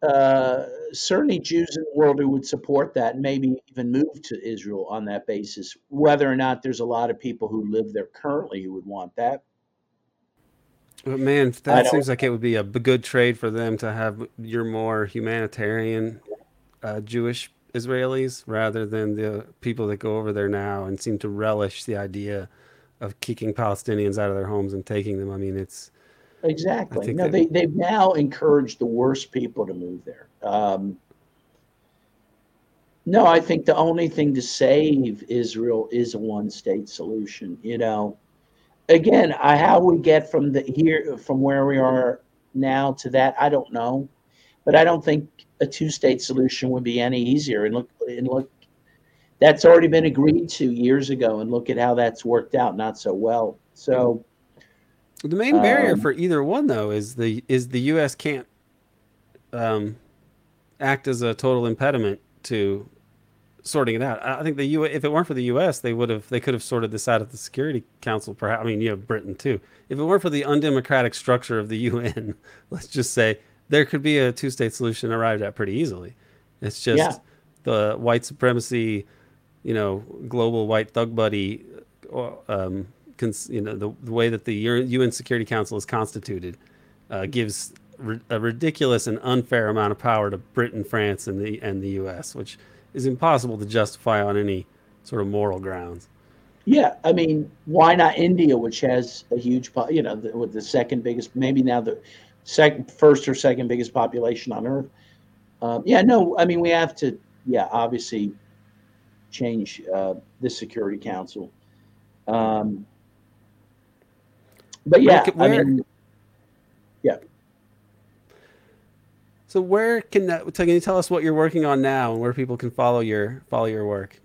uh, certainly Jews in the world who would support that, and maybe even move to Israel on that basis. Whether or not there's a lot of people who live there currently who would want that. But man, that seems like it would be a good trade for them to have your more humanitarian uh, Jewish Israelis rather than the people that go over there now and seem to relish the idea of kicking Palestinians out of their homes and taking them. I mean, it's exactly no. They they've now encouraged the worst people to move there. Um, no, I think the only thing to save Israel is a one-state solution. You know, again, I, how we get from the here from where we are now to that, I don't know, but I don't think a two-state solution would be any easier. And look, and look, that's already been agreed to years ago, and look at how that's worked out not so well. So, the main barrier um, for either one, though, is the is the U.S. can't um, act as a total impediment to sorting it out. I think the U. If it weren't for the U.S., they would have they could have sorted this out at the Security Council. Perhaps I mean you have Britain too. If it weren't for the undemocratic structure of the [LAUGHS] UN, let's just say there could be a two state solution arrived at pretty easily. It's just yeah. the white supremacy, you know, global white thug buddy, um, cons- you know, the, the, way that the UN Security Council is constituted uh, gives ri- a ridiculous and unfair amount of power to Britain, France, and the and the U.S., which is impossible to justify on any sort of moral grounds. Yeah, I mean, why not India, which has a huge, you know, the, with the second biggest, maybe now the second, first or second biggest population on Earth. Um, yeah, no, I mean we have to yeah, obviously change uh, the Security Council. Um, but yeah, Where- I mean, yeah. So where can that, so can you tell us what you're working on now and where people can follow your follow your work?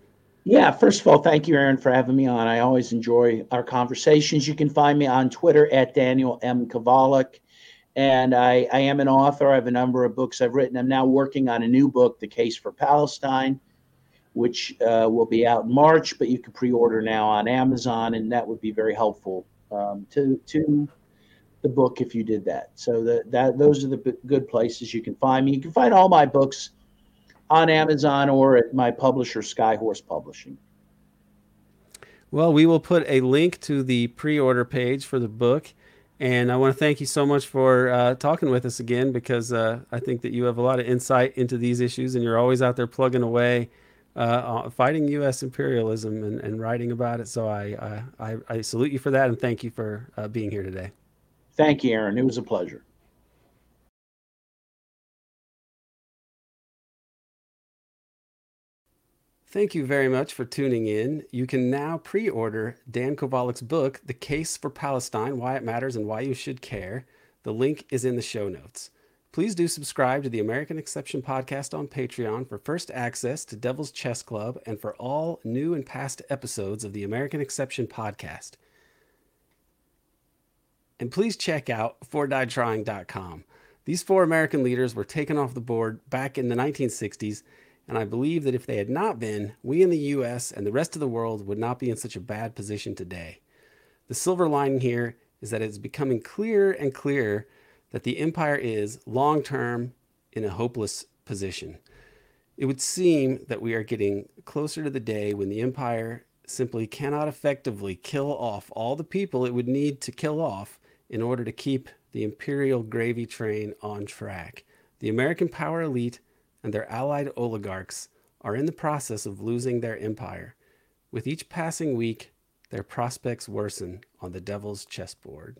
Yeah, first of all, thank you, Aaron, for having me on. I always enjoy our conversations. You can find me on Twitter at Daniel M. Kovalik. And I, I am an author. I have a number of books I've written. I'm now working on a new book, The Case for Palestine, which uh, will be out in March, but you can pre order now on Amazon, and that would be very helpful um, to, to the book if you did that. So the, that those are the b- good places you can find me. You can find all my books on Amazon or at my publisher, Skyhorse Publishing. Well, we will put a link to the pre-order page for the book, and I want to thank you so much for uh, talking with us again because uh, I think that you have a lot of insight into these issues, and you're always out there plugging away, uh, fighting U.S. imperialism and, and writing about it. So I, I I salute you for that, and thank you for uh, being here today. Thank you, Aaron. It was a pleasure. Thank you very much for tuning in. You can now pre order Dan Kovalik's book, The Case for Palestine Why It Matters and Why You Should Care. The link is in the show notes. Please do subscribe to the American Exception podcast on Patreon for first access to Devil's Chess Club and for all new and past episodes of the American Exception podcast. And please check out FourDiedTrying.com. These four American leaders were taken off the board back in the 1960s, and I believe that if they had not been, we in the US and the rest of the world would not be in such a bad position today. The silver lining here is that it's becoming clearer and clearer that the empire is long term in a hopeless position. It would seem that we are getting closer to the day when the empire simply cannot effectively kill off all the people it would need to kill off in order to keep the imperial gravy train on track. The American power elite and their allied oligarchs are in the process of losing their empire. With each passing week, their prospects worsen on the devil's chessboard.